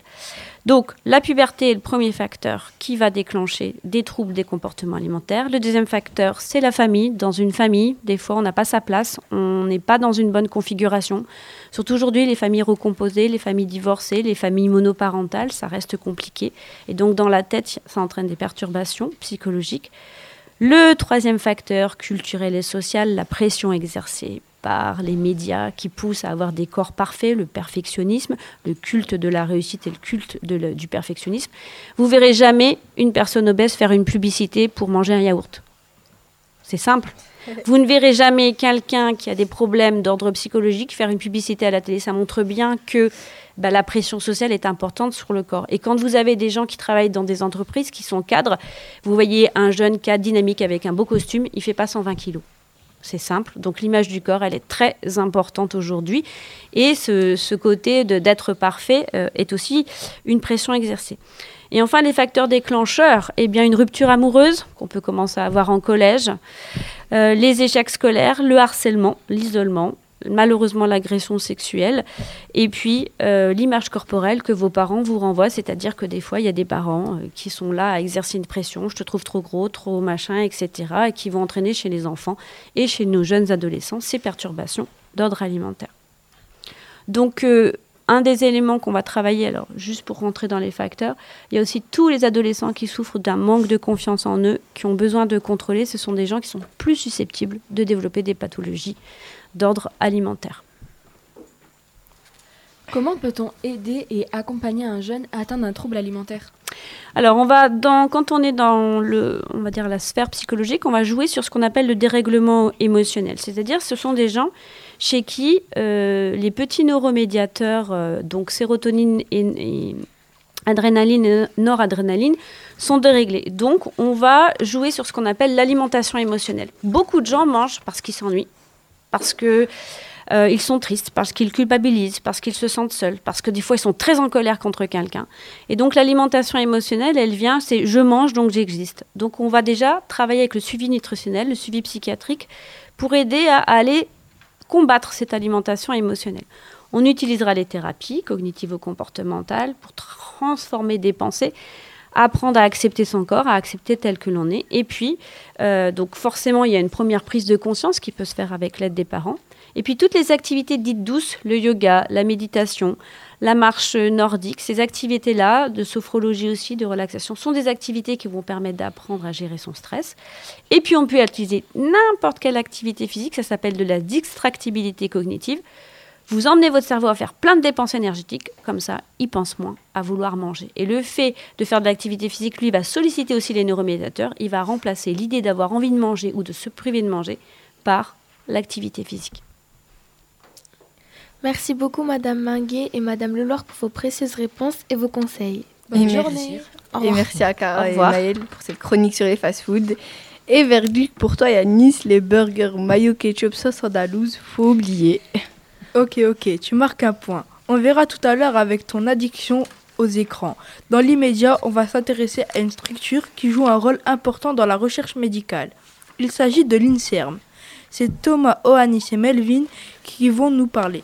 Donc, la puberté est le premier facteur qui va déclencher des troubles des comportements alimentaires. Le deuxième facteur, c'est la famille. Dans une famille, des fois, on n'a pas sa place, on n'est pas dans une bonne configuration. Surtout aujourd'hui, les familles recomposées, les familles divorcées, les familles monoparentales, ça reste compliqué. Et donc, dans la tête, ça entraîne des perturbations psychologiques. Le troisième facteur culturel et social, la pression exercée par les médias qui poussent à avoir des corps parfaits, le perfectionnisme, le culte de la réussite et le culte de le- du perfectionnisme. Vous verrez jamais une personne obèse faire une publicité pour manger un yaourt. C'est simple. Vous ne verrez jamais quelqu'un qui a des problèmes d'ordre psychologique faire une publicité à la télé. Ça montre bien que bah, la pression sociale est importante sur le corps. Et quand vous avez des gens qui travaillent dans des entreprises, qui sont cadres, vous voyez un jeune cadre dynamique avec un beau costume, il fait pas 120 kilos. C'est simple. Donc l'image du corps, elle est très importante aujourd'hui. Et ce, côté d'être parfait euh, est aussi une pression exercée. Et enfin, les facteurs déclencheurs, eh bien, une rupture amoureuse qu'on peut commencer à avoir en collège, euh, les échecs scolaires, le harcèlement, l'isolement, malheureusement l'agression sexuelle, et puis euh, l'image corporelle que vos parents vous renvoient, c'est-à-dire que des fois, il y a des parents euh, qui sont là à exercer une pression, je te trouve trop gros, trop machin, etc., et qui vont entraîner chez les enfants et chez nos jeunes adolescents ces perturbations d'ordre alimentaire. Donc, euh, un des éléments qu'on va travailler, alors juste pour rentrer dans les facteurs, il y a aussi tous les adolescents qui souffrent d'un manque de confiance en eux, qui ont besoin de contrôler. Ce sont des gens qui sont plus susceptibles de développer des pathologies d'ordre alimentaire. Comment peut-on aider et accompagner un jeune atteint d'un trouble alimentaire? Alors, on va dans, quand on est dans le, on va dire la sphère psychologique, on va jouer sur ce qu'on appelle le dérèglement émotionnel. C'est-à-dire, ce sont des gens chez qui euh, les petits neuromédiateurs, euh, donc sérotonine et, et adrénaline et noradrénaline, sont déréglés. Donc, on va jouer sur ce qu'on appelle l'alimentation émotionnelle. Beaucoup de gens mangent parce qu'ils s'ennuient, parce que euh, ils sont tristes, parce qu'ils culpabilisent, parce qu'ils se sentent seuls, parce que des fois ils sont très en colère contre quelqu'un. Et donc l'alimentation émotionnelle, elle vient, c'est je mange donc j'existe. Donc on va déjà travailler avec le suivi nutritionnel, le suivi psychiatrique, pour aider à, aller combattre cette alimentation émotionnelle. On utilisera les thérapies cognitivo-comportementales pour transformer des pensées apprendre à accepter son corps, à accepter tel que l'on est. Et puis, euh, donc forcément, il y a une première prise de conscience qui peut se faire avec l'aide des parents. Et puis toutes les activités dites douces, le yoga, la méditation, la marche nordique, ces activités-là, de sophrologie aussi, de relaxation, sont des activités qui vont permettre d'apprendre à gérer son stress. Et puis on peut utiliser n'importe quelle activité physique, ça s'appelle de la distractibilité cognitive. Vous emmenez votre cerveau à faire plein de dépenses énergétiques, comme ça, il pense moins à vouloir manger. Et le fait de faire de l'activité physique, lui, va solliciter aussi les neuromédiateurs. Il va remplacer l'idée d'avoir envie de manger ou de se priver de manger par l'activité physique. Merci beaucoup Madame Minguet et Madame Leloir pour vos précieuses réponses et vos conseils. Bonne Bonne journée. Au Et merci à Cara et. Maëlle pour cette chronique sur les fast-foods. Et verdict pour toi, il y a Nice, les burgers mayo ketchup sauce andalouse, faut oublier. Ok, ok, tu marques un point. On verra tout à l'heure avec ton addiction aux écrans. Dans l'immédiat, on va s'intéresser à une structure qui joue un rôle important dans la recherche médicale. Il s'agit de l'INSERM. C'est Thomas Ohanis et Melvin qui vont nous parler.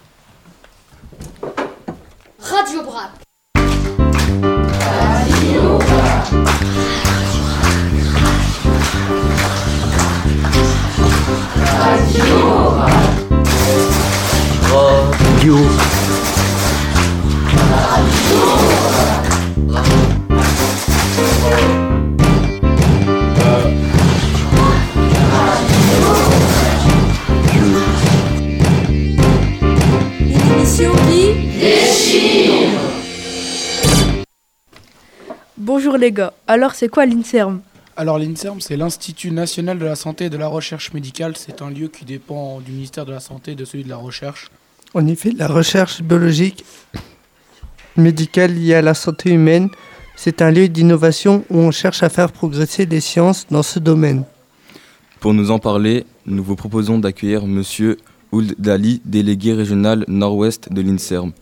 Radio Brac. Radio. Bonjour les gars, alors c'est quoi l'INSERM? Alors l'INSERM, c'est l'Institut national de la santé et de la recherche médicale. C'est un lieu qui dépend du ministère de la Santé et de celui de la Recherche. Fait de la recherche biologique médicale liée à la santé humaine. C'est un lieu d'innovation où on cherche à faire progresser les sciences dans ce domaine. Pour nous en parler, nous vous proposons d'accueillir Monsieur Ould Dali, délégué régional nord-ouest de l'INSERM.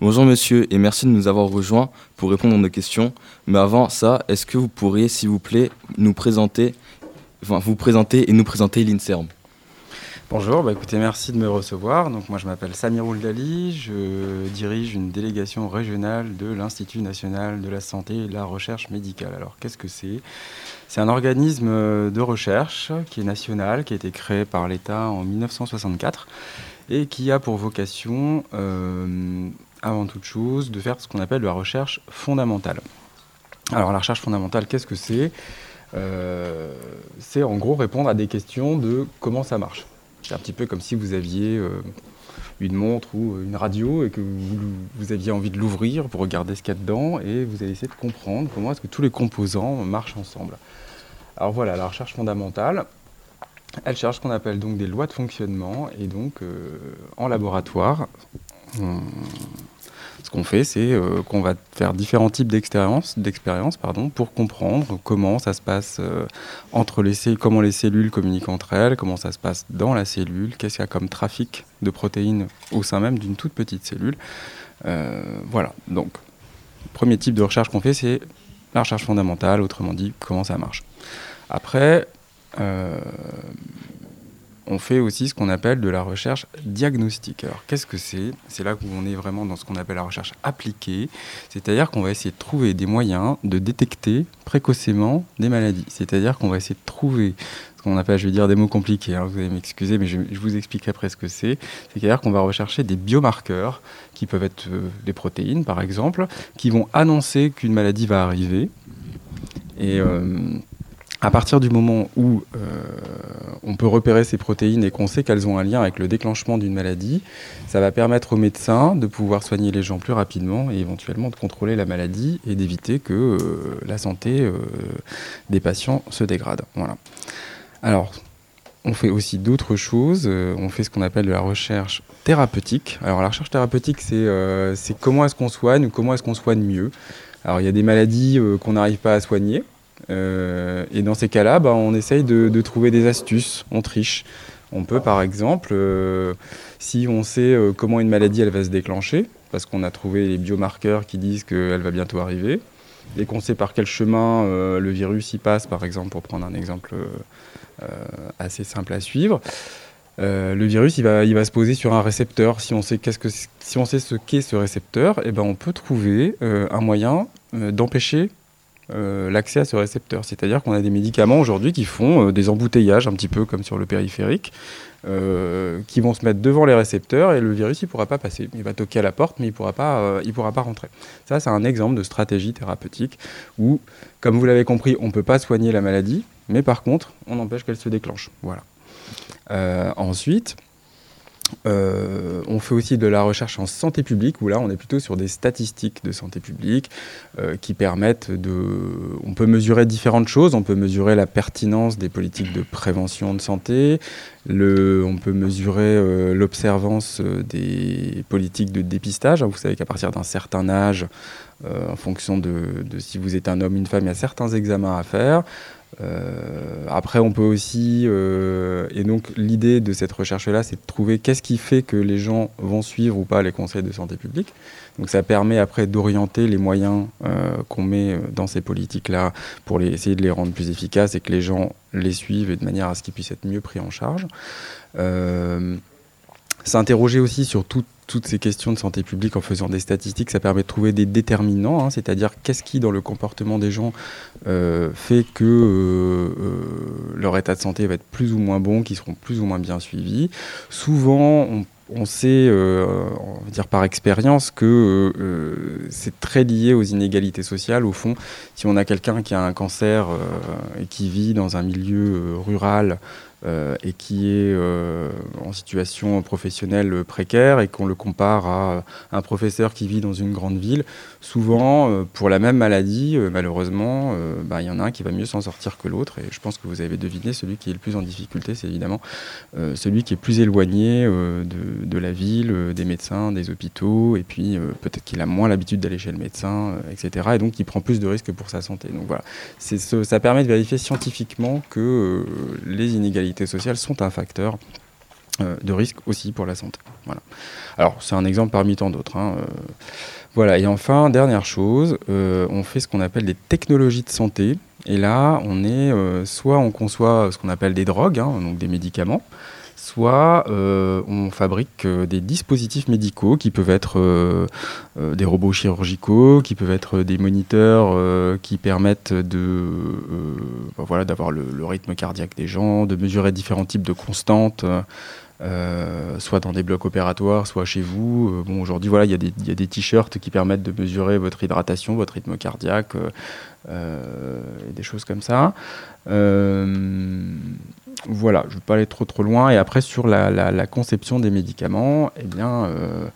Bonjour monsieur et merci de nous avoir rejoints pour répondre à nos questions. Mais avant ça, est-ce que vous pourriez, s'il vous plaît, nous présenter, enfin, vous présenter et nous présenter l'INSERM? Bonjour, bah écoutez, merci de me recevoir. Donc moi je m'appelle Samir Ouldali, je dirige une délégation régionale de l'Institut national de la santé et de la recherche médicale. Alors qu'est-ce que c'est? C'est un organisme de recherche qui est national, qui a été créé par l'État en 1964 et qui a pour vocation, euh, avant toute chose, de faire ce qu'on appelle la recherche fondamentale. Alors la recherche fondamentale, qu'est-ce que c'est? Euh, C'est en gros répondre à des questions de comment ça marche. C'est un petit peu comme si vous aviez euh, une montre ou une radio et que vous, aviez envie de l'ouvrir pour regarder ce qu'il y a dedans et vous allez essayer de comprendre comment est-ce que tous les composants marchent ensemble. Alors voilà, la recherche fondamentale, elle cherche ce qu'on appelle donc des lois de fonctionnement et donc euh, en laboratoire, ce qu'on fait, c'est euh, qu'on va faire différents types d'expériences, pour comprendre comment ça se passe euh, entre les cellules, comment les cellules communiquent entre elles, comment ça se passe dans la cellule, qu'est-ce qu'il y a comme trafic de protéines au sein même d'une toute petite cellule. Euh, voilà, donc, premier type de recherche qu'on fait, c'est la recherche fondamentale, autrement dit, comment ça marche. Après, on fait aussi ce qu'on appelle de la recherche diagnostique. Alors qu'est-ce que c'est? C'est là où on est vraiment dans ce qu'on appelle la recherche appliquée, c'est-à-dire qu'on va essayer de trouver des moyens de détecter précocement des maladies. C'est-à-dire qu'on va essayer de trouver ce qu'on appelle, je vais dire des mots compliqués, hein, vous allez m'excuser, mais je, je vous expliquerai après ce que c'est. C'est-à-dire qu'on va rechercher des biomarqueurs qui peuvent être euh, des protéines par exemple, qui vont annoncer qu'une maladie va arriver. Et euh, à partir du moment où euh, on peut repérer ces protéines et qu'on sait qu'elles ont un lien avec le déclenchement d'une maladie, ça va permettre aux médecins de pouvoir soigner les gens plus rapidement et éventuellement de contrôler la maladie et d'éviter que euh, la santé euh, des patients se dégrade. Voilà. Alors, on fait aussi d'autres choses. on fait ce qu'on appelle de la recherche thérapeutique. Alors, la recherche thérapeutique, c'est comment est-ce qu'on soigne ou comment est-ce qu'on soigne mieux. Alors, il y a des maladies qu'on n'arrive pas à soigner. Euh, et dans ces cas-là, bah, on essaye de, trouver des astuces, on triche. On peut par exemple, euh, si on sait euh, comment une maladie elle va se déclencher, parce qu'on a trouvé les biomarqueurs qui disent qu'elle va bientôt arriver, et qu'on sait par quel chemin le virus y passe, par exemple, pour prendre un exemple assez simple à suivre, le virus il va, se poser sur un récepteur. Si on sait, qu'est-ce que, si on sait ce qu'est ce récepteur, eh ben, on peut trouver un moyen d'empêcher euh, l'accès à ce récepteur. C'est-à-dire qu'on a des médicaments aujourd'hui qui font euh, des embouteillages, un petit peu comme sur le périphérique, euh, qui vont se mettre devant les récepteurs et le virus il pourra pas passer. Il va toquer à la porte, mais il il pourra pas rentrer. Ça, c'est un exemple de stratégie thérapeutique où, comme vous l'avez compris, on peut pas soigner la maladie, mais par contre, on empêche qu'elle se déclenche. Voilà. ensuite, euh, on fait aussi de la recherche en santé publique, où là, on est plutôt sur des statistiques de santé publique euh, qui permettent de... On peut mesurer différentes choses. On peut mesurer la pertinence des politiques de prévention de santé. On peut mesurer euh, l'observance des politiques de dépistage. Vous savez qu'à partir d'un certain âge, en fonction de, si vous êtes un homme, une femme, il y a certains examens à faire. Euh, après, on peut aussi, euh, et donc l'idée de cette recherche-là, c'est de trouver qu'est-ce qui fait que les gens vont suivre ou pas les conseils de santé publique. Donc ça permet après d'orienter les moyens euh, qu'on met dans ces politiques-là pour essayer de les rendre plus efficaces et que les gens les suivent et de manière à ce qu'ils puissent être mieux pris en charge. S'interroger aussi sur tout, toutes ces questions de santé publique en faisant des statistiques, ça permet de trouver des déterminants, hein, c'est-à-dire qu'est-ce qui dans le comportement des gens euh, fait que euh, euh, leur état de santé va être plus ou moins bon, qu'ils seront plus ou moins bien suivis. Souvent, on, sait, on va dire par expérience, que c'est très lié aux inégalités sociales. Au fond, si on a quelqu'un qui a un cancer et qui vit dans un milieu rural, euh, et qui est euh, en situation professionnelle précaire et qu'on le compare à un professeur qui vit dans une grande ville, souvent, euh, pour la même maladie, malheureusement, bah, il y en a un qui va mieux s'en sortir que l'autre. Et je pense que vous avez deviné, celui qui est le plus en difficulté, c'est évidemment celui qui est plus éloigné de, la ville, des médecins, des hôpitaux, et puis peut-être qu'il a moins l'habitude d'aller chez le médecin, etc. Et donc il prend plus de risques pour sa santé. Donc voilà, ça permet de vérifier scientifiquement que les inégalités sociales sont un facteur euh, de risque aussi pour la santé. Voilà. Alors, c'est un exemple parmi tant d'autres. Hein, euh. voilà. Et enfin, dernière chose, euh, on fait ce qu'on appelle des technologies de santé. Et là, on est soit on conçoit ce qu'on appelle des drogues, hein, donc des médicaments, soit euh, on fabrique euh, des dispositifs médicaux qui peuvent être euh, des robots chirurgicaux, qui peuvent être des moniteurs qui permettent de bah voilà d'avoir le, rythme cardiaque des gens, de mesurer différents types de constantes. Soit dans des blocs opératoires, soit chez vous. bon, aujourd'hui, voilà, il y a des, t-shirts qui permettent de mesurer votre hydratation, votre rythme cardiaque, et des choses comme ça. Voilà, je ne veux pas aller trop loin. Et après, sur la, conception des médicaments, eh bien, euh,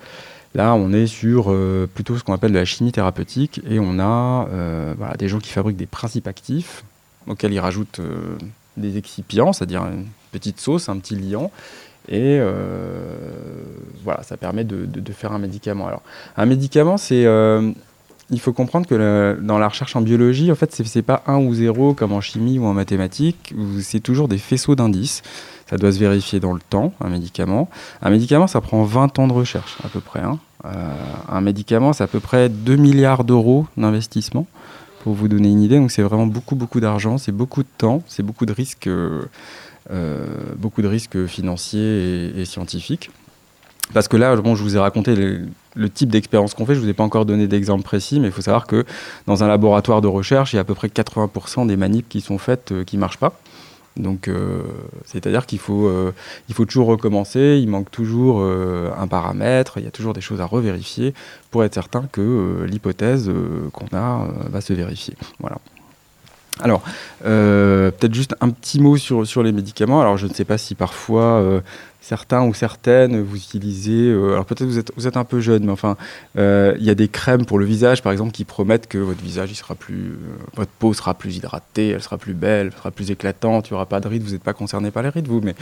là, on est sur euh, plutôt ce qu'on appelle de la chimie thérapeutique. Et on a euh, des gens qui fabriquent des principes actifs auxquels ils rajoutent des excipients, c'est-à-dire une petite sauce, un petit liant. Et voilà, ça permet de, faire un médicament. Alors, un médicament, c'est il faut comprendre que dans la recherche en biologie, en fait, c'est pas 1 ou 0 comme en chimie ou en mathématiques, c'est toujours des faisceaux d'indices. Ça doit se vérifier dans le temps, un médicament. Un médicament, ça prend 20 ans de recherche, à peu près. Hein. Euh, un médicament, c'est à peu près 2 milliards d'euros d'investissement, pour vous donner une idée. Donc c'est vraiment beaucoup, beaucoup d'argent, c'est beaucoup de temps, c'est beaucoup de risques, euh, euh, beaucoup de risques financiers et, scientifiques. Parce que là, je vous ai raconté le, type d'expérience qu'on fait, je ne vous ai pas encore donné d'exemple précis, mais il faut savoir que dans un laboratoire de recherche, il y a à peu près 80% des manips qui sont faites euh, qui ne marchent pas. Donc, euh, c'est-à-dire qu'il faut, euh, faut toujours recommencer, il manque toujours un paramètre, il y a toujours des choses à revérifier pour être certain que l'hypothèse qu'on a va se vérifier. Voilà. Alors, euh, peut-être juste un petit mot sur, sur les médicaments. Alors, je ne sais pas si parfois euh, certains ou certaines vous utilisez. euh, alors, peut-être vous êtes, vous êtes un peu jeune, mais enfin, il y a des crèmes pour le visage, par exemple, qui promettent que votre visage, sera plus, votre peau sera plus hydratée, elle sera plus belle, elle sera plus éclatante, il n'y aura pas de rides. Vous n'êtes pas concerné par les rides, vous, mais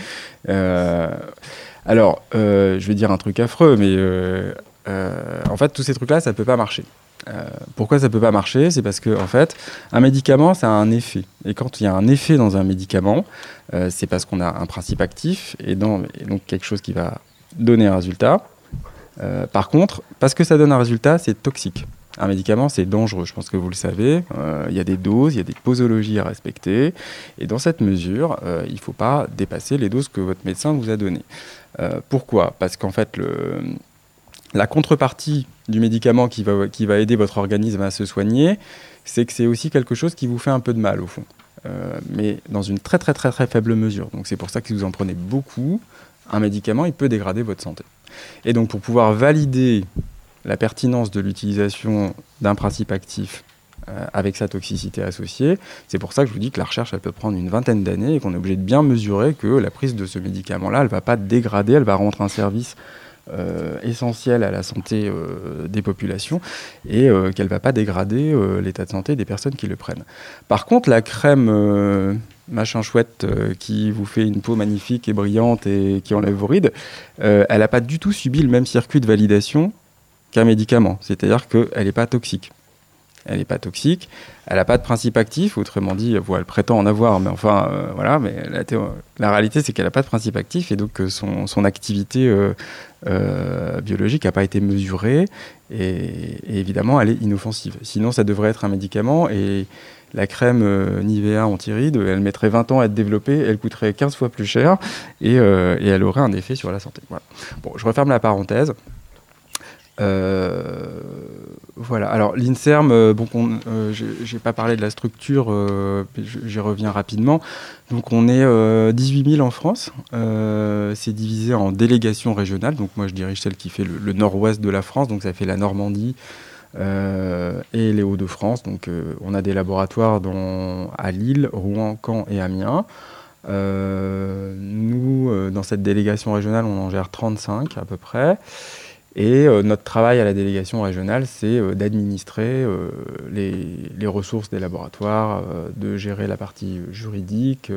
alors, je vais dire un truc affreux, mais en fait, tous ces trucs-là, ça ne peut pas marcher. Euh, pourquoi ça ne peut pas marcher? C'est parce que, en fait, un médicament, ça a un effet. Et quand il y a un effet dans un médicament, euh, c'est parce qu'on a un principe actif et, donc quelque chose qui va donner un résultat. Euh, par contre, parce que ça donne un résultat, c'est toxique. Un médicament, c'est dangereux, je pense que vous le savez. Il y a des doses, il y a des posologies à respecter. Et dans cette mesure, il ne faut pas dépasser les doses que votre médecin vous a données. Pourquoi? Parce qu'en fait, le, la contrepartie du médicament qui va, aider votre organisme à se soigner, c'est que c'est aussi quelque chose qui vous fait un peu de mal au fond. Euh, mais dans une très très très très faible mesure. Donc c'est pour ça que si vous en prenez beaucoup, un médicament, il peut dégrader votre santé. Et donc pour pouvoir valider la pertinence de l'utilisation d'un principe actif euh, avec sa toxicité associée, c'est pour ça que je vous dis que la recherche, elle peut prendre une vingtaine d'années et qu'on est obligé de bien mesurer que la prise de ce médicament-là, elle ne va pas dégrader, elle va rendre un service euh, essentiel à la santé euh, des populations et euh, qu'elle ne va pas dégrader l'état de santé des personnes qui le prennent. Par contre, la crème machin chouette qui vous fait une peau magnifique et brillante et qui enlève vos rides, elle n'a pas du tout subi le même circuit de validation qu'un médicament. C'est-à-dire qu'elle n'est pas toxique. Elle n'est pas toxique, elle n'a pas de principe actif, autrement dit, bon, elle prétend en avoir, mais enfin, euh, voilà, mais la, réalité, c'est qu'elle n'a pas de principe actif et donc euh, son, son activité euh, euh, biologique n'a pas été mesurée et, évidemment, elle est inoffensive. Sinon, ça devrait être un médicament et la crème euh, Nivea anti-rides, elle mettrait 20 ans à être développée, elle coûterait 15 fois plus cher et, euh, elle aurait un effet sur la santé. Je referme la parenthèse. Euh, voilà. Alors l'Inserm, euh, bon, on- euh, j'ai pas parlé de la structure, euh, j'y reviens rapidement. Donc on est euh, 18 000 en France. C'est divisé en délégations régionales. Donc moi je dirige celle qui fait le, le nord-ouest de la France. Donc ça fait la Normandie et les Hauts-de-France. Donc on a des laboratoires dans, à Lille, Rouen, Caen et Amiens. Nous, dans cette délégation régionale, on en gère 35 à peu près. Et euh, notre travail à la délégation régionale, c'est euh, d'administrer euh, les, ressources des laboratoires, de gérer la partie juridique,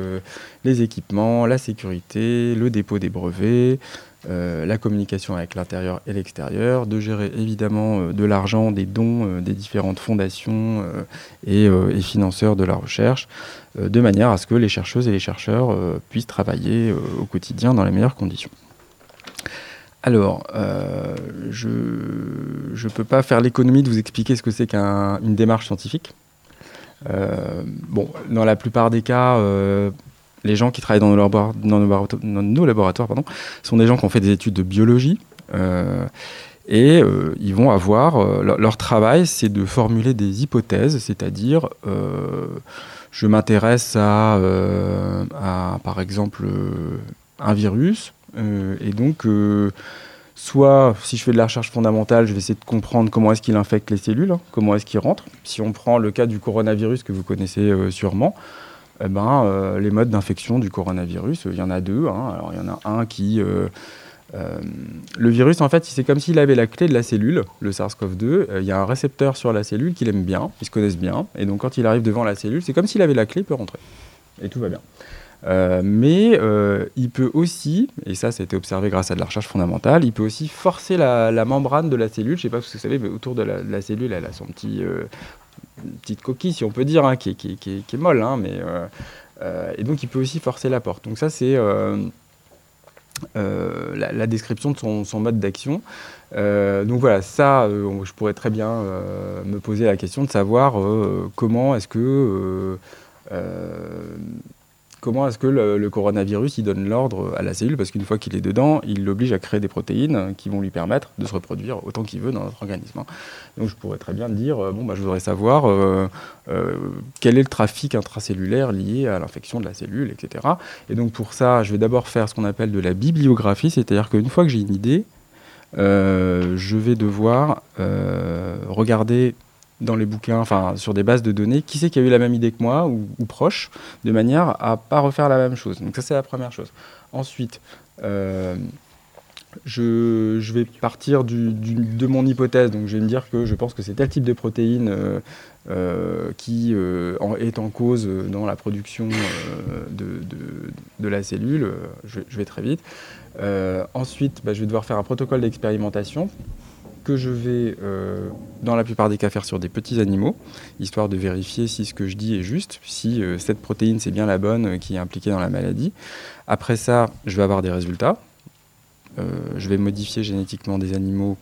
les équipements, la sécurité, le dépôt des brevets, la communication avec l'intérieur et l'extérieur, de gérer évidemment de l'argent, des dons des différentes fondations et, financeurs de la recherche, de manière à ce que les chercheuses et les chercheurs puissent travailler au quotidien dans les meilleures conditions. Alors, euh, je ne peux pas faire l'économie de vous expliquer ce que c'est qu'une démarche scientifique. Euh, bon, dans la plupart des cas, euh, les gens qui travaillent dans nos, laboratoires sont des gens qui ont fait des études de biologie. et ils vont avoir, leur, travail, c'est de formuler des hypothèses, c'est-à-dire, je m'intéresse à, par exemple, un virus, et donc, euh, soit si je fais de la recherche fondamentale, je vais essayer de comprendre comment est-ce qu'il infecte les cellules, hein, comment est-ce qu'il rentre. Si on prend le cas du coronavirus que vous connaissez euh, sûrement, eh ben, euh, les modes d'infection du coronavirus, euh, il y en a deux. hein. Alors, il y en a un qui. euh, euh, le virus, en fait, c'est comme s'il avait la clé de la cellule, le SARS-CoV-2. Euh, Il y a un récepteur sur la cellule qu'il aime bien, ils se connaissent bien. Et donc, quand il arrive devant la cellule, c'est comme s'il avait la clé, il peut rentrer. Et tout va bien. Euh, mais euh, il peut aussi, et ça, ça a été observé grâce à de la recherche fondamentale, il peut aussi forcer la, membrane de la cellule. Je ne sais pas si vous savez, mais autour de la, cellule, elle a son petit, euh, petite coquille, si on peut dire, hein, qui, est- molle. hein, mais, et donc, il peut aussi forcer la porte. Donc, ça, c'est la, description de son, mode d'action. Donc voilà, ça, je pourrais très bien me poser la question de savoir comment est-ce que comment est-ce que le, coronavirus il donne l'ordre à la cellule parce qu'une fois qu'il est dedans, il l'oblige à créer des protéines qui vont lui permettre de se reproduire autant qu'il veut dans notre organisme. hein. Donc je pourrais très bien dire euh, bon bah je voudrais savoir euh, euh, quel est le trafic intracellulaire lié à l'infection de la cellule, etc. Et donc pour ça, je vais d'abord faire ce qu'on appelle de la bibliographie, c'est-à-dire qu'une fois que j'ai une idée, je vais devoir regarder dans les bouquins, enfin sur des bases de données, qui c'est qui a eu la même idée que moi ou, proche, de manière à pas refaire la même chose. Donc ça c'est la première chose. Ensuite, euh, je, vais partir de mon hypothèse, donc je vais me dire que je pense que c'est tel type de protéine euh, euh, qui est en cause dans la production de, la cellule. Je, vais- très vite. Ensuite, bah, je vais devoir faire un protocole d'expérimentation que je vais, euh, dans la plupart des cas, faire sur des petits animaux, histoire de vérifier si ce que je dis est juste, si euh, cette protéine c'est bien la bonne euh, qui est impliquée dans la maladie. Après ça, je vais avoir des résultats. Je vais modifier génétiquement des animaux,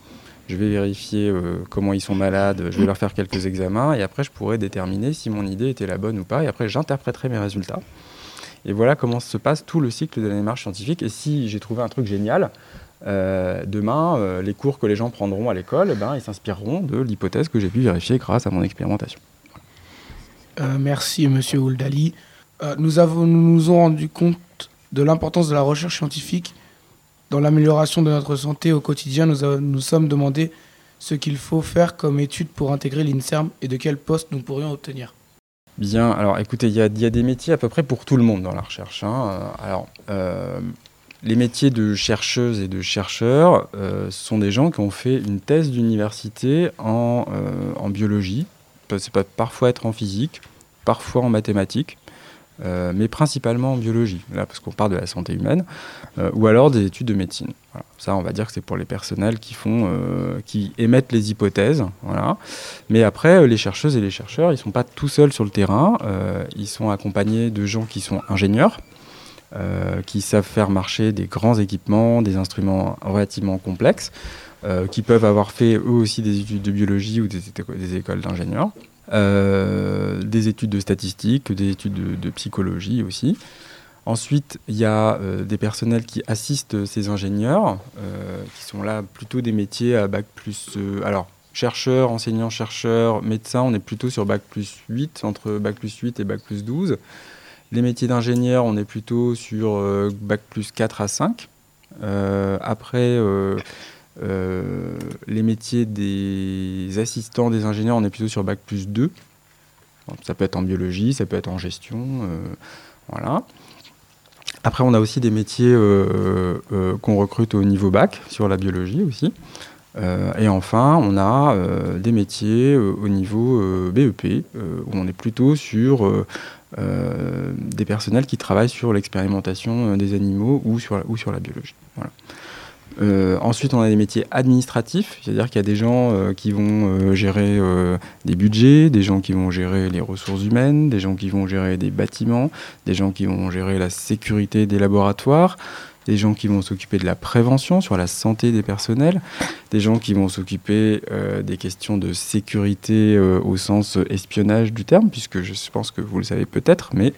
je vais vérifier comment ils sont malades, je vais leur faire quelques examens et après je pourrai déterminer si mon idée était la bonne ou pas et après j'interpréterai mes résultats. Et voilà comment se passe tout le cycle de la démarche scientifique. Et si j'ai trouvé un truc génial, euh, demain, euh, les cours que les gens prendront à l'école, eh ben, ils s'inspireront de l'hypothèse que j'ai pu vérifier grâce à mon expérimentation. Euh, merci, monsieur Ouldali. Nous, avons, nous nous ont rendu compte de l'importance de la recherche scientifique dans l'amélioration de notre santé au quotidien. Nous a- nous sommes demandé ce qu'il faut faire comme étude pour intégrer l'INSERM et de quel poste nous pourrions obtenir. Bien, alors écoutez, il y, a- il y a des métiers à peu près pour tout le monde dans la recherche. hein. Alors, les métiers de chercheuses et de chercheurs, euh, sont des gens qui ont fait une thèse d'université en, euh, biologie. Ça peut parfois être en physique, parfois en mathématiques, euh, mais principalement en biologie, là, parce qu'on parle de la santé humaine, ou alors des études de médecine. Ça, on va dire que c'est pour les personnels qui, font, qui émettent les hypothèses. Voilà. Mais après, les chercheuses et les chercheurs, ils ne sont pas tout seuls sur le terrain, ils sont accompagnés de gens qui sont ingénieurs, euh, qui savent faire marcher des grands équipements, des instruments relativement complexes, euh, qui peuvent avoir fait eux aussi des études de biologie ou des, éco- des écoles d'ingénieurs, euh, des études de statistique, des études de, de psychologie aussi. Ensuite, il y a des personnels qui assistent ces ingénieurs, qui sont là plutôt des métiers à bac plus... alors, chercheurs, enseignants, chercheurs, médecins, on est plutôt sur bac plus 8, entre bac plus 8 et bac plus 12. Les métiers d'ingénieur, on est plutôt sur euh, bac plus 4 à 5. Euh, après, euh, les métiers des assistants des ingénieurs, on est plutôt sur bac plus 2. Bon, Ça peut être en biologie, ça peut être en gestion. voilà. Après, on a aussi des métiers qu'on recrute au niveau bac, sur la biologie aussi. Et enfin, on a des métiers au niveau BEP, où on est plutôt sur euh, des personnels qui travaillent sur l'expérimentation euh, des animaux ou sur la, biologie. Euh, ensuite, on a des métiers administratifs, c'est-à-dire qu'il y a des gens qui vont gérer des budgets, des gens qui vont gérer les ressources humaines, des gens qui vont gérer des bâtiments, des gens qui vont gérer la sécurité des laboratoires, des gens qui vont s'occuper de la prévention sur la santé des personnels, des gens qui vont s'occuper euh, des questions de sécurité euh, au sens espionnage du terme, puisque je pense que vous le savez peut-être, mais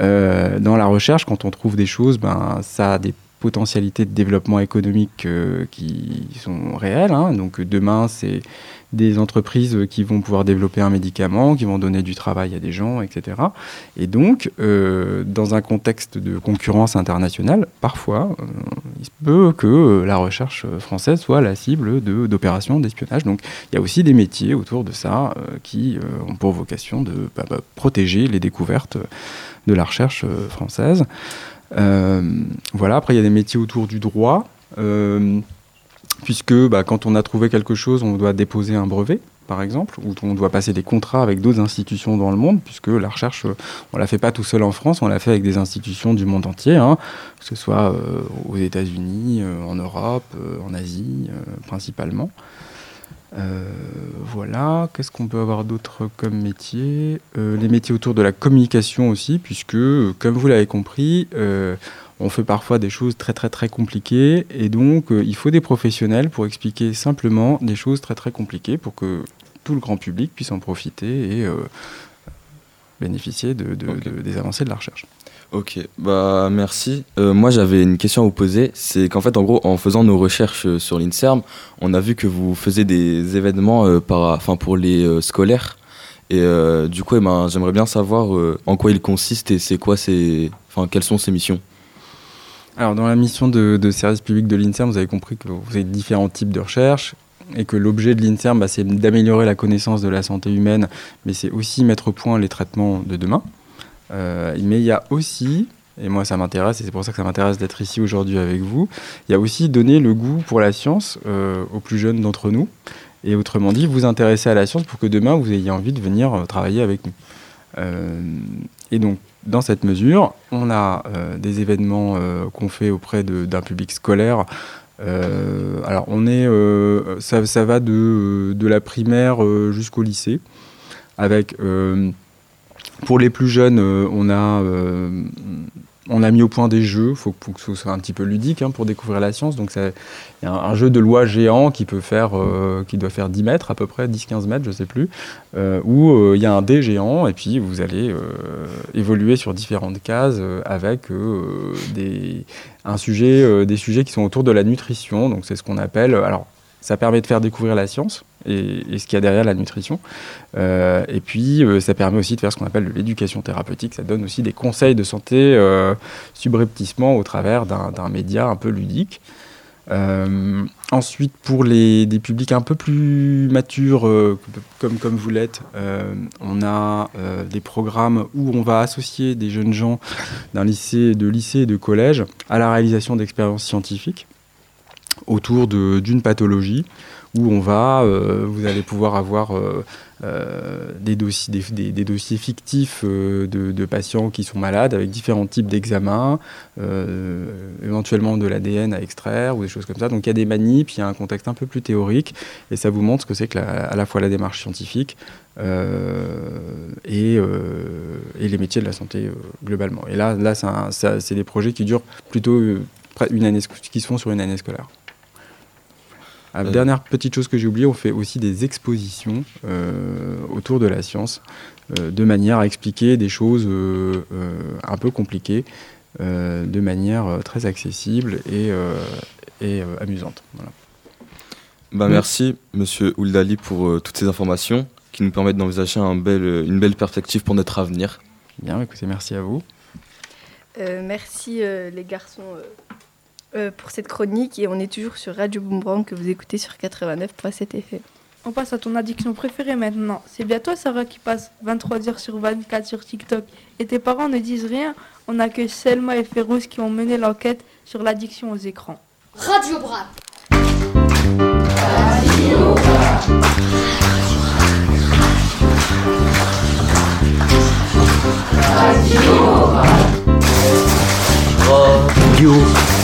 euh, dans la recherche, quand on trouve des choses, ben, ça a des potentialités de développement économique euh, qui sont réelles. hein. Donc demain, c'est des entreprises qui vont pouvoir développer un médicament, qui vont donner du travail à des gens, etc. Et donc, euh, dans un contexte de concurrence internationale, parfois, euh, il se peut que la recherche française soit la cible d'opérations d'espionnage. Donc, il y a aussi des métiers autour de ça qui ont pour vocation de bah, bah, protéger les découvertes de la recherche française. Euh, voilà, après, il y a des métiers autour du droit. euh, puisque bah, quand on a trouvé quelque chose, on doit déposer un brevet, par exemple, ou on doit passer des contrats avec d'autres institutions dans le monde, puisque la recherche, euh, on la fait pas tout seul en France, on la fait avec des institutions du monde entier, hein, que ce soit aux États-Unis, en Europe, en Asie, principalement. Euh, voilà, qu'est-ce qu'on peut avoir d'autre comme métier? Euh, Les métiers autour de la communication aussi, puisque, euh, comme vous l'avez compris, on fait parfois des choses très très très compliquées, et donc il faut des professionnels pour expliquer simplement des choses très très compliquées pour que tout le grand public puisse en profiter et bénéficier de, de- de- des avancées de la recherche. Ok, bah merci. Euh, moi j'avais une question à vous poser. C'est qu'en fait, en gros, en faisant nos recherches euh, sur l'INSERM, on a vu que vous faisiez des événements euh, pour les euh, scolaires. Et du coup, eh ben, j'aimerais bien savoir en quoi ils consistent et c'est quoi ces, enfin, quelles sont ces missions? Alors, dans la mission de, de service public de l'INSERM, vous avez compris que vous avez différents types de recherches. Et que l'objet de l'INSERM, bah, c'est d'améliorer la connaissance de la santé humaine, mais c'est aussi mettre au point les traitements de demain. Euh, mais il y a aussi, et moi ça m'intéresse, et c'est pour ça que ça m'intéresse d'être ici aujourd'hui avec vous, il y a aussi donner le goût pour la science euh, aux plus jeunes d'entre nous, et autrement dit, vous intéresser à la science pour que demain vous ayez envie de venir euh, travailler avec nous. Et donc, dans cette mesure, on a des événements qu'on fait auprès d'un public scolaire. Euh, alors, on est, euh, ça, va de, de la primaire euh, jusqu'au lycée, avec euh, pour les plus jeunes, euh, on a euh, on a mis au point des jeux, il faut, que ce soit un petit peu ludique hein, pour découvrir la science. Donc il y a un, jeu de loi géant qui peut faire, euh, qui doit faire 10 mètres à peu près, 10-15 mètres, je sais plus, euh, où euh, il y a un dé géant et puis vous allez évoluer sur différentes cases avec des, un sujet, des sujets qui sont autour de la nutrition. Donc c'est ce qu'on appelle, alors ça permet de faire découvrir la science et, ce qu'il y a derrière la nutrition. Euh, et puis, euh, ça permet aussi de faire ce qu'on appelle de l'éducation thérapeutique. Ça donne aussi des conseils de santé euh, subrepticement au travers d'un média un peu ludique. Euh, ensuite, pour les, des publics un peu plus matures, comme, comme vous l'êtes, on a des programmes où on va associer des jeunes gens d'un lycée, de lycée et de collège à la réalisation d'expériences scientifiques autour d'une pathologie où on va, euh, vous allez pouvoir avoir euh, euh, des, dossiers, fictifs de, patients qui sont malades avec différents types d'examens, éventuellement de l'ADN à extraire ou des choses comme ça. Donc il y a des manips, il y a un contexte un peu plus théorique et ça vous montre ce que c'est que à la fois la démarche scientifique et, les métiers de la santé globalement. Et là, là c'est des projets qui durent plutôt une année, qui se font sur une année scolaire. Ah, Euh. Dernière petite chose que j'ai oubliée, on fait aussi des expositions euh, autour de la science, euh, de manière à expliquer des choses euh, euh, un peu compliquées, euh, de manière euh, très accessible et, euh, et euh, amusante. Voilà. Bah, Oui. Merci, monsieur Ouldali, pour euh, toutes ces informations qui nous permettent d'envisager un bel, une belle perspective pour notre avenir. Bien, écoutez, merci à vous. Euh, merci euh, les garçons euh, pour cette chronique et on est toujours sur Radio Boomerang que vous écoutez sur 89.7 FM. On passe à ton addiction préférée maintenant. C'est bien toi, Sarah, qui passe 23 heures sur 24 sur TikTok. Et tes parents ne disent rien. On accueille Selma et Férouz qui ont mené l'enquête sur l'addiction aux écrans. Radio Brap. Radio. Une émission qui déchire.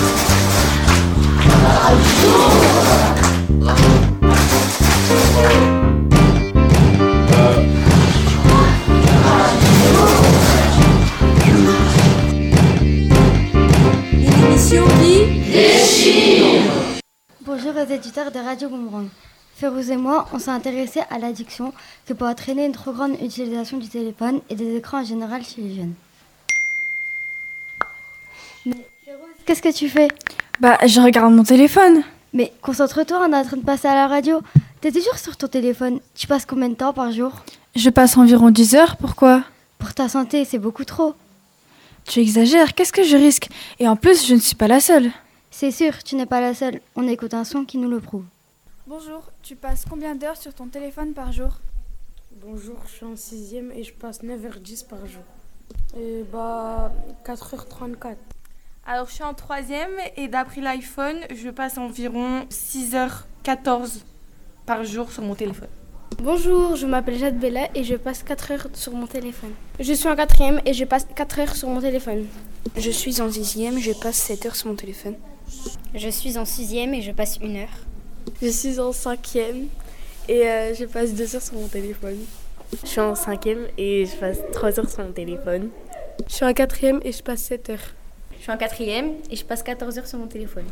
Bonjour aux éditeurs de Radio Boomerang. Férouz et moi, on s'est intéressés à l'addiction que peut entraîner une trop grande utilisation du téléphone et des écrans en général chez les jeunes. Mais qu'est-ce que tu fais? Bah, je regarde mon téléphone. Mais concentre-toi, on est en train de passer à la radio. T'es toujours sur ton téléphone? Tu passes combien de temps par jour? Je passe environ 10 heures, pourquoi? Pour ta santé, c'est beaucoup trop. Tu exagères, qu'est-ce que je risque? Et en plus, je ne suis pas la seule. C'est sûr, tu n'es pas la seule. On écoute un son qui nous le prouve. Bonjour, tu passes combien d'heures sur ton téléphone par jour? Bonjour, je suis en 6ème et je passe 9h10 par jour. Et bah 4h34. Alors, je suis en troisième et d'après l'iPhone, je passe environ 6h14 par jour sur mon téléphone. Bonjour, je m'appelle Jade Bella et je passe 4 heures sur mon téléphone. Je suis en quatrième et je passe 4 heures sur mon téléphone. Je suis en sixième, je passe 7 heures sur mon téléphone. Je suis en sixième et je passe une heure. Je suis en cinquième et euh, je passe deux heures sur mon téléphone. Je suis en cinquième et je passe 3 heures sur mon téléphone. Je suis en quatrième et je passe 7 heures. Je suis en quatrième et je passe 14 heures sur mon téléphone.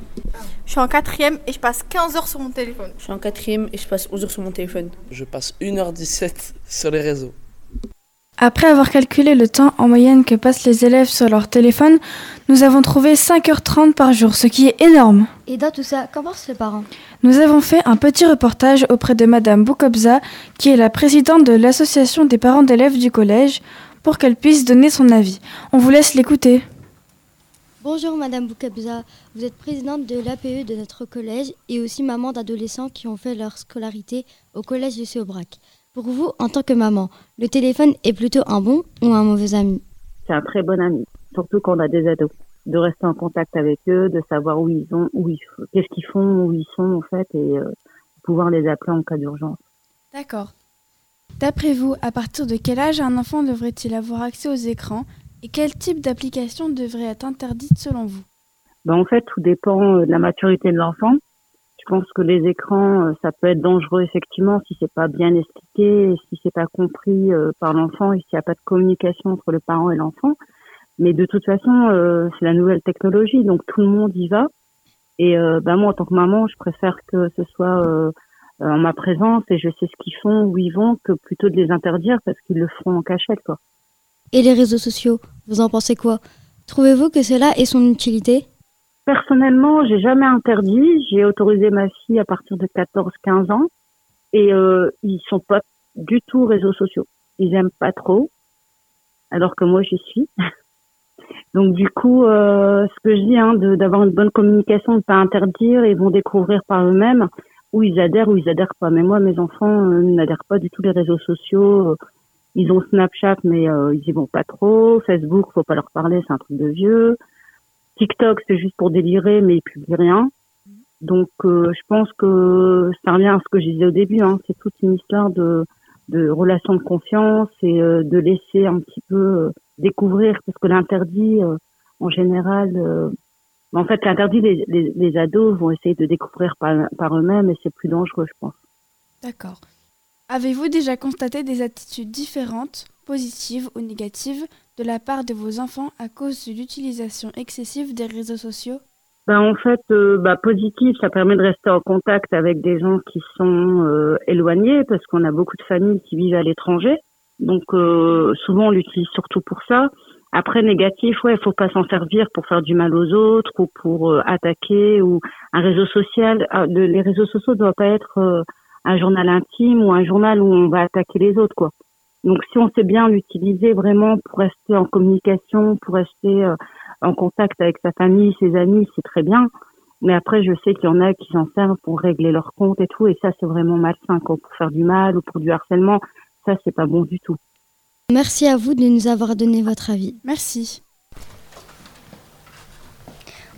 Je suis en quatrième et je passe 15 heures sur mon téléphone. Je suis en quatrième et je passe 11 heures sur mon téléphone. Je passe 1h17 sur les réseaux. Après avoir calculé le temps en moyenne que passent les élèves sur leur téléphone, nous avons trouvé 5h30 par jour, ce qui est énorme. Et dans tout ça, qu'en pensent les parents? Nous avons fait un petit reportage auprès de Madame Boukobza, qui est la présidente de l'association des parents d'élèves du collège, pour qu'elle puisse donner son avis. On vous laisse l'écouter. Bonjour Madame Boukabza, vous êtes présidente de l'APE de notre collège et aussi maman d'adolescents qui ont fait leur scolarité au collège de Aubrac. Pour vous, en tant que maman, le téléphone est plutôt un bon ou un mauvais ami? C'est un très bon ami, surtout quand on a des ados. De rester en contact avec eux, de savoir où ils ont, où ils, qu'est-ce qu'ils font, où ils sont en fait, et euh, pouvoir les appeler en cas d'urgence. D'accord. D'après vous, à partir de quel âge un enfant devrait-il avoir accès aux écrans et quel type d'application devrait être interdite selon vous? Ben, En fait, tout dépend euh, de la maturité de l'enfant. Je pense que les écrans, euh, ça peut être dangereux effectivement si c'est pas bien expliqué, si c'est pas compris euh, par l'enfant et s'il n'y a pas de communication entre le parent et l'enfant. Mais de toute façon, c'est la nouvelle technologie, donc tout le monde y va. Et ben moi, en tant que maman, je préfère que ce soit en ma présence et je sais ce qu'ils font, où ils vont, que plutôt de les interdire parce qu'ils le feront en cachette, quoi. Et les réseaux sociaux, vous en pensez quoi? Trouvez-vous que cela ait son utilité? Personnellement, j'ai jamais interdit. J'ai autorisé ma fille à partir de 14-15 ans et euh, ils sont pas du tout réseaux sociaux. Ils aiment pas trop, alors que moi j'y suis. Donc du coup, euh, ce que je dis, hein, d'avoir une bonne communication, de pas interdire, ils vont découvrir par eux-mêmes où ils adhèrent ou ils adhèrent pas. Mais moi, mes enfants euh, n'adhèrent pas du tout les réseaux sociaux. Ils ont Snapchat, mais euh, ils y vont pas trop. Facebook, faut pas leur parler, c'est un truc de vieux. TikTok, c'est juste pour délirer, mais ils publient rien. Donc, euh, je pense que ça revient à ce que je disais au début. Hein, c'est toute une histoire de, de relation de confiance et euh, de laisser un petit peu découvrir, parce que l'interdit, en général, en fait, l'interdit, les, les, les, ados vont essayer de découvrir par, par eux-mêmes et c'est plus dangereux, je pense. D'accord. Avez-vous déjà constaté des attitudes différentes, positives ou négatives, de la part de vos enfants à cause de l'utilisation excessive des réseaux sociaux? Ben, En fait, euh, bah, positif, ça permet de rester en contact avec des gens qui sont euh, éloignés parce qu'on a beaucoup de familles qui vivent à l'étranger. Donc euh, souvent on l'utilise surtout pour ça. Après négatif, ouais, faut pas s'en servir pour faire du mal aux autres ou pour attaquer ou un réseau social. Ah, les réseaux sociaux doivent pas être un journal intime ou un journal où on va attaquer les autres, quoi. Donc, si on sait bien l'utiliser vraiment pour rester en communication, pour rester euh, en contact avec sa famille, ses amis, c'est très bien. Mais après, je sais qu'il y en a qui s'en servent pour régler leur compte et tout, et ça, c'est vraiment malsain, quoi, pour faire du mal ou pour du harcèlement. Ça, c'est pas bon du tout. Merci à vous de nous avoir donné votre avis. Merci.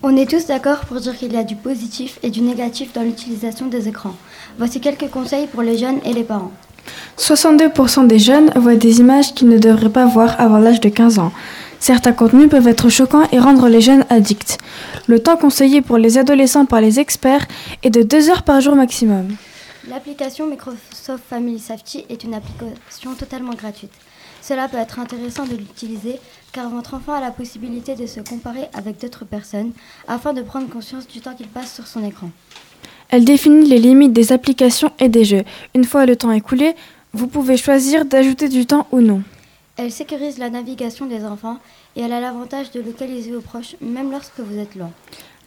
On est tous d'accord pour dire qu'il y a du positif et du négatif dans l'utilisation des écrans. Voici quelques conseils pour les jeunes et les parents. 62% des jeunes voient des images qu'ils ne devraient pas voir avant l'âge de 15 ans. Certains contenus peuvent être choquants et rendre les jeunes addicts. Le temps conseillé pour les adolescents par les experts est de 2 heures par jour maximum. L'application Microsoft Family Safety est une application totalement gratuite. Cela peut être intéressant de l'utiliser car votre enfant a la possibilité de se comparer avec d'autres personnes afin de prendre conscience du temps qu'il passe sur son écran. Elle définit les limites des applications et des jeux. Une fois le temps écoulé, vous pouvez choisir d'ajouter du temps ou non. Elle sécurise la navigation des enfants et elle a l'avantage de localiser vos proches même lorsque vous êtes loin.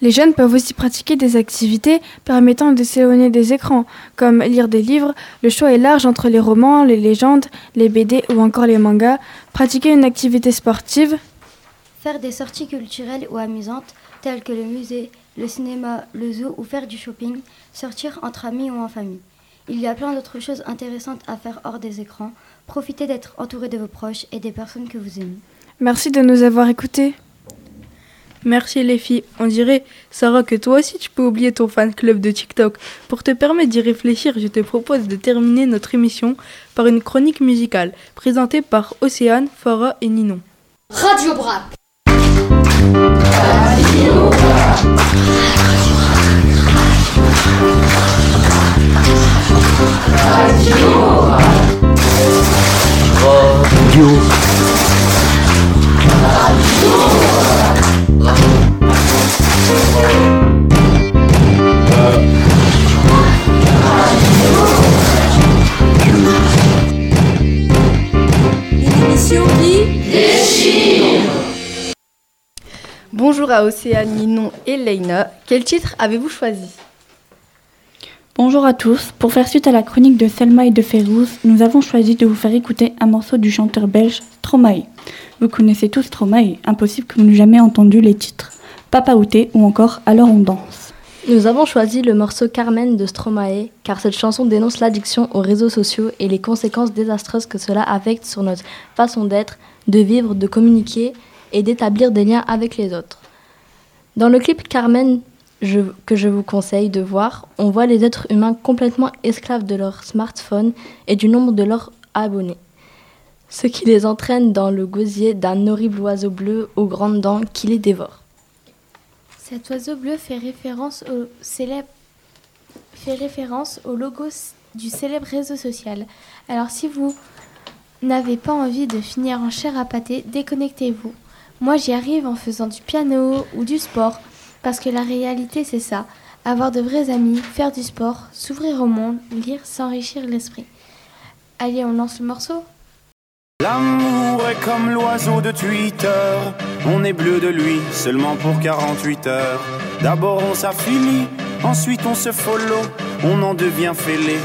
Les jeunes peuvent aussi pratiquer des activités permettant de s'éloigner des écrans, comme lire des livres. Le choix est large entre les romans, les légendes, les BD ou encore les mangas. Pratiquer une activité sportive. Faire des sorties culturelles ou amusantes, telles que le musée, le cinéma, le zoo ou faire du shopping. Sortir entre amis ou en famille. Il y a plein d'autres choses intéressantes à faire hors des écrans. Profitez d'être entouré de vos proches et des personnes que vous aimez. Merci de nous avoir écoutés. Merci les filles. On dirait, Sarah, que toi aussi tu peux oublier ton fan club de TikTok. Pour te permettre d'y réfléchir, je te propose de terminer notre émission par une chronique musicale présentée par Océane, Farah et Ninon. Radio Brac. Bonjour à Océane, Ninon et Leïna. Quel titre avez-vous choisi? Bonjour à tous. Pour faire suite à la chronique de Selma et de Férouz, nous avons choisi de vous faire écouter un morceau du chanteur belge Stromae. Vous connaissez tous Stromae, impossible que vous n'ayez jamais entendu les titres Papa Outé ou encore Alors on danse. Nous avons choisi le morceau Carmen de Stromae car cette chanson dénonce l'addiction aux réseaux sociaux et les conséquences désastreuses que cela affecte sur notre façon d'être, de vivre, de communiquer et d'établir des liens avec les autres. Dans le clip Carmen que je vous conseille de voir, on voit les êtres humains complètement esclaves de leur smartphone et du nombre de leurs abonnés. Ce qui les entraîne dans le gosier d'un horrible oiseau bleu aux grandes dents qui les dévore. Cet oiseau bleu fait référence au célèbre fait référence au logo du célèbre réseau social. Alors si vous n'avez pas envie de finir en chair à pâté, déconnectez-vous. Moi j'y arrive en faisant du piano ou du sport parce que la réalité c'est ça, avoir de vrais amis, faire du sport, s'ouvrir au monde, lire, s'enrichir l'esprit. Allez, on lance le morceau L'amour est comme l'oiseau de Twitter. On est bleu de lui seulement pour 48 heures. D'abord on s'affilie, ensuite on se follow. On en devient fêlé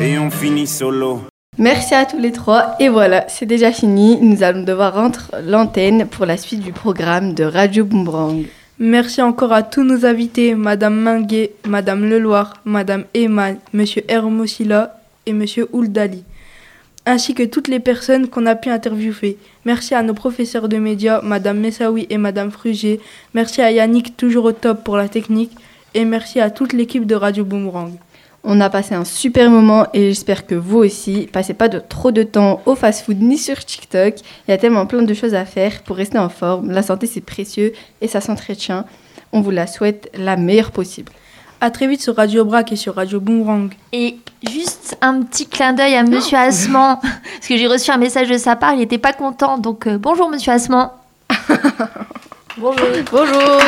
et on finit solo. Merci à tous les trois. Et voilà, c'est déjà fini. Nous allons devoir rendre l'antenne pour la suite du programme de Radio Boomerang. Merci encore à tous nos invités, Madame Minguet, Madame Leloir, Madame Eman, Monsieur Hermosilla et Monsieur Ouldali, ainsi que toutes les personnes qu'on a pu interviewer. Merci à nos professeurs de médias, Madame Messaoui et Madame Frugier. Merci à Yannick, toujours au top pour la technique. Et merci à toute l'équipe de Radio Boomerang. On a passé un super moment et j'espère que vous aussi. Passez pas de trop de temps au fast-food ni sur TikTok. Il y a tellement plein de choses à faire pour rester en forme. La santé c'est précieux et ça s'entretient. On vous la souhaite la meilleure possible. À très vite sur Radio Brac et sur Radio Boomerang. Et juste un petit clin d'œil à Monsieur Asman, parce que j'ai reçu un message de sa part, il n'était pas content. Donc euh, bonjour Monsieur Asman. Bonjour. Bonjour.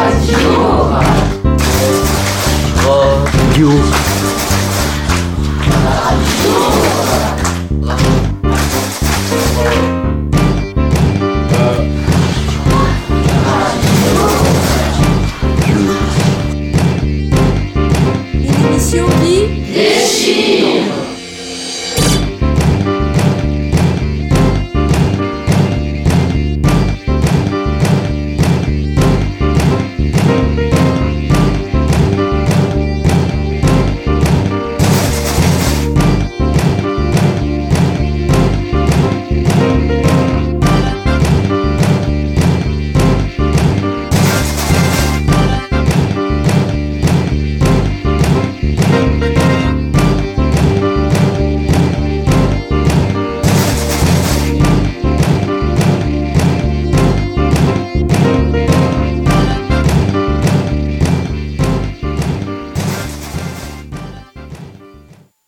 啊哟！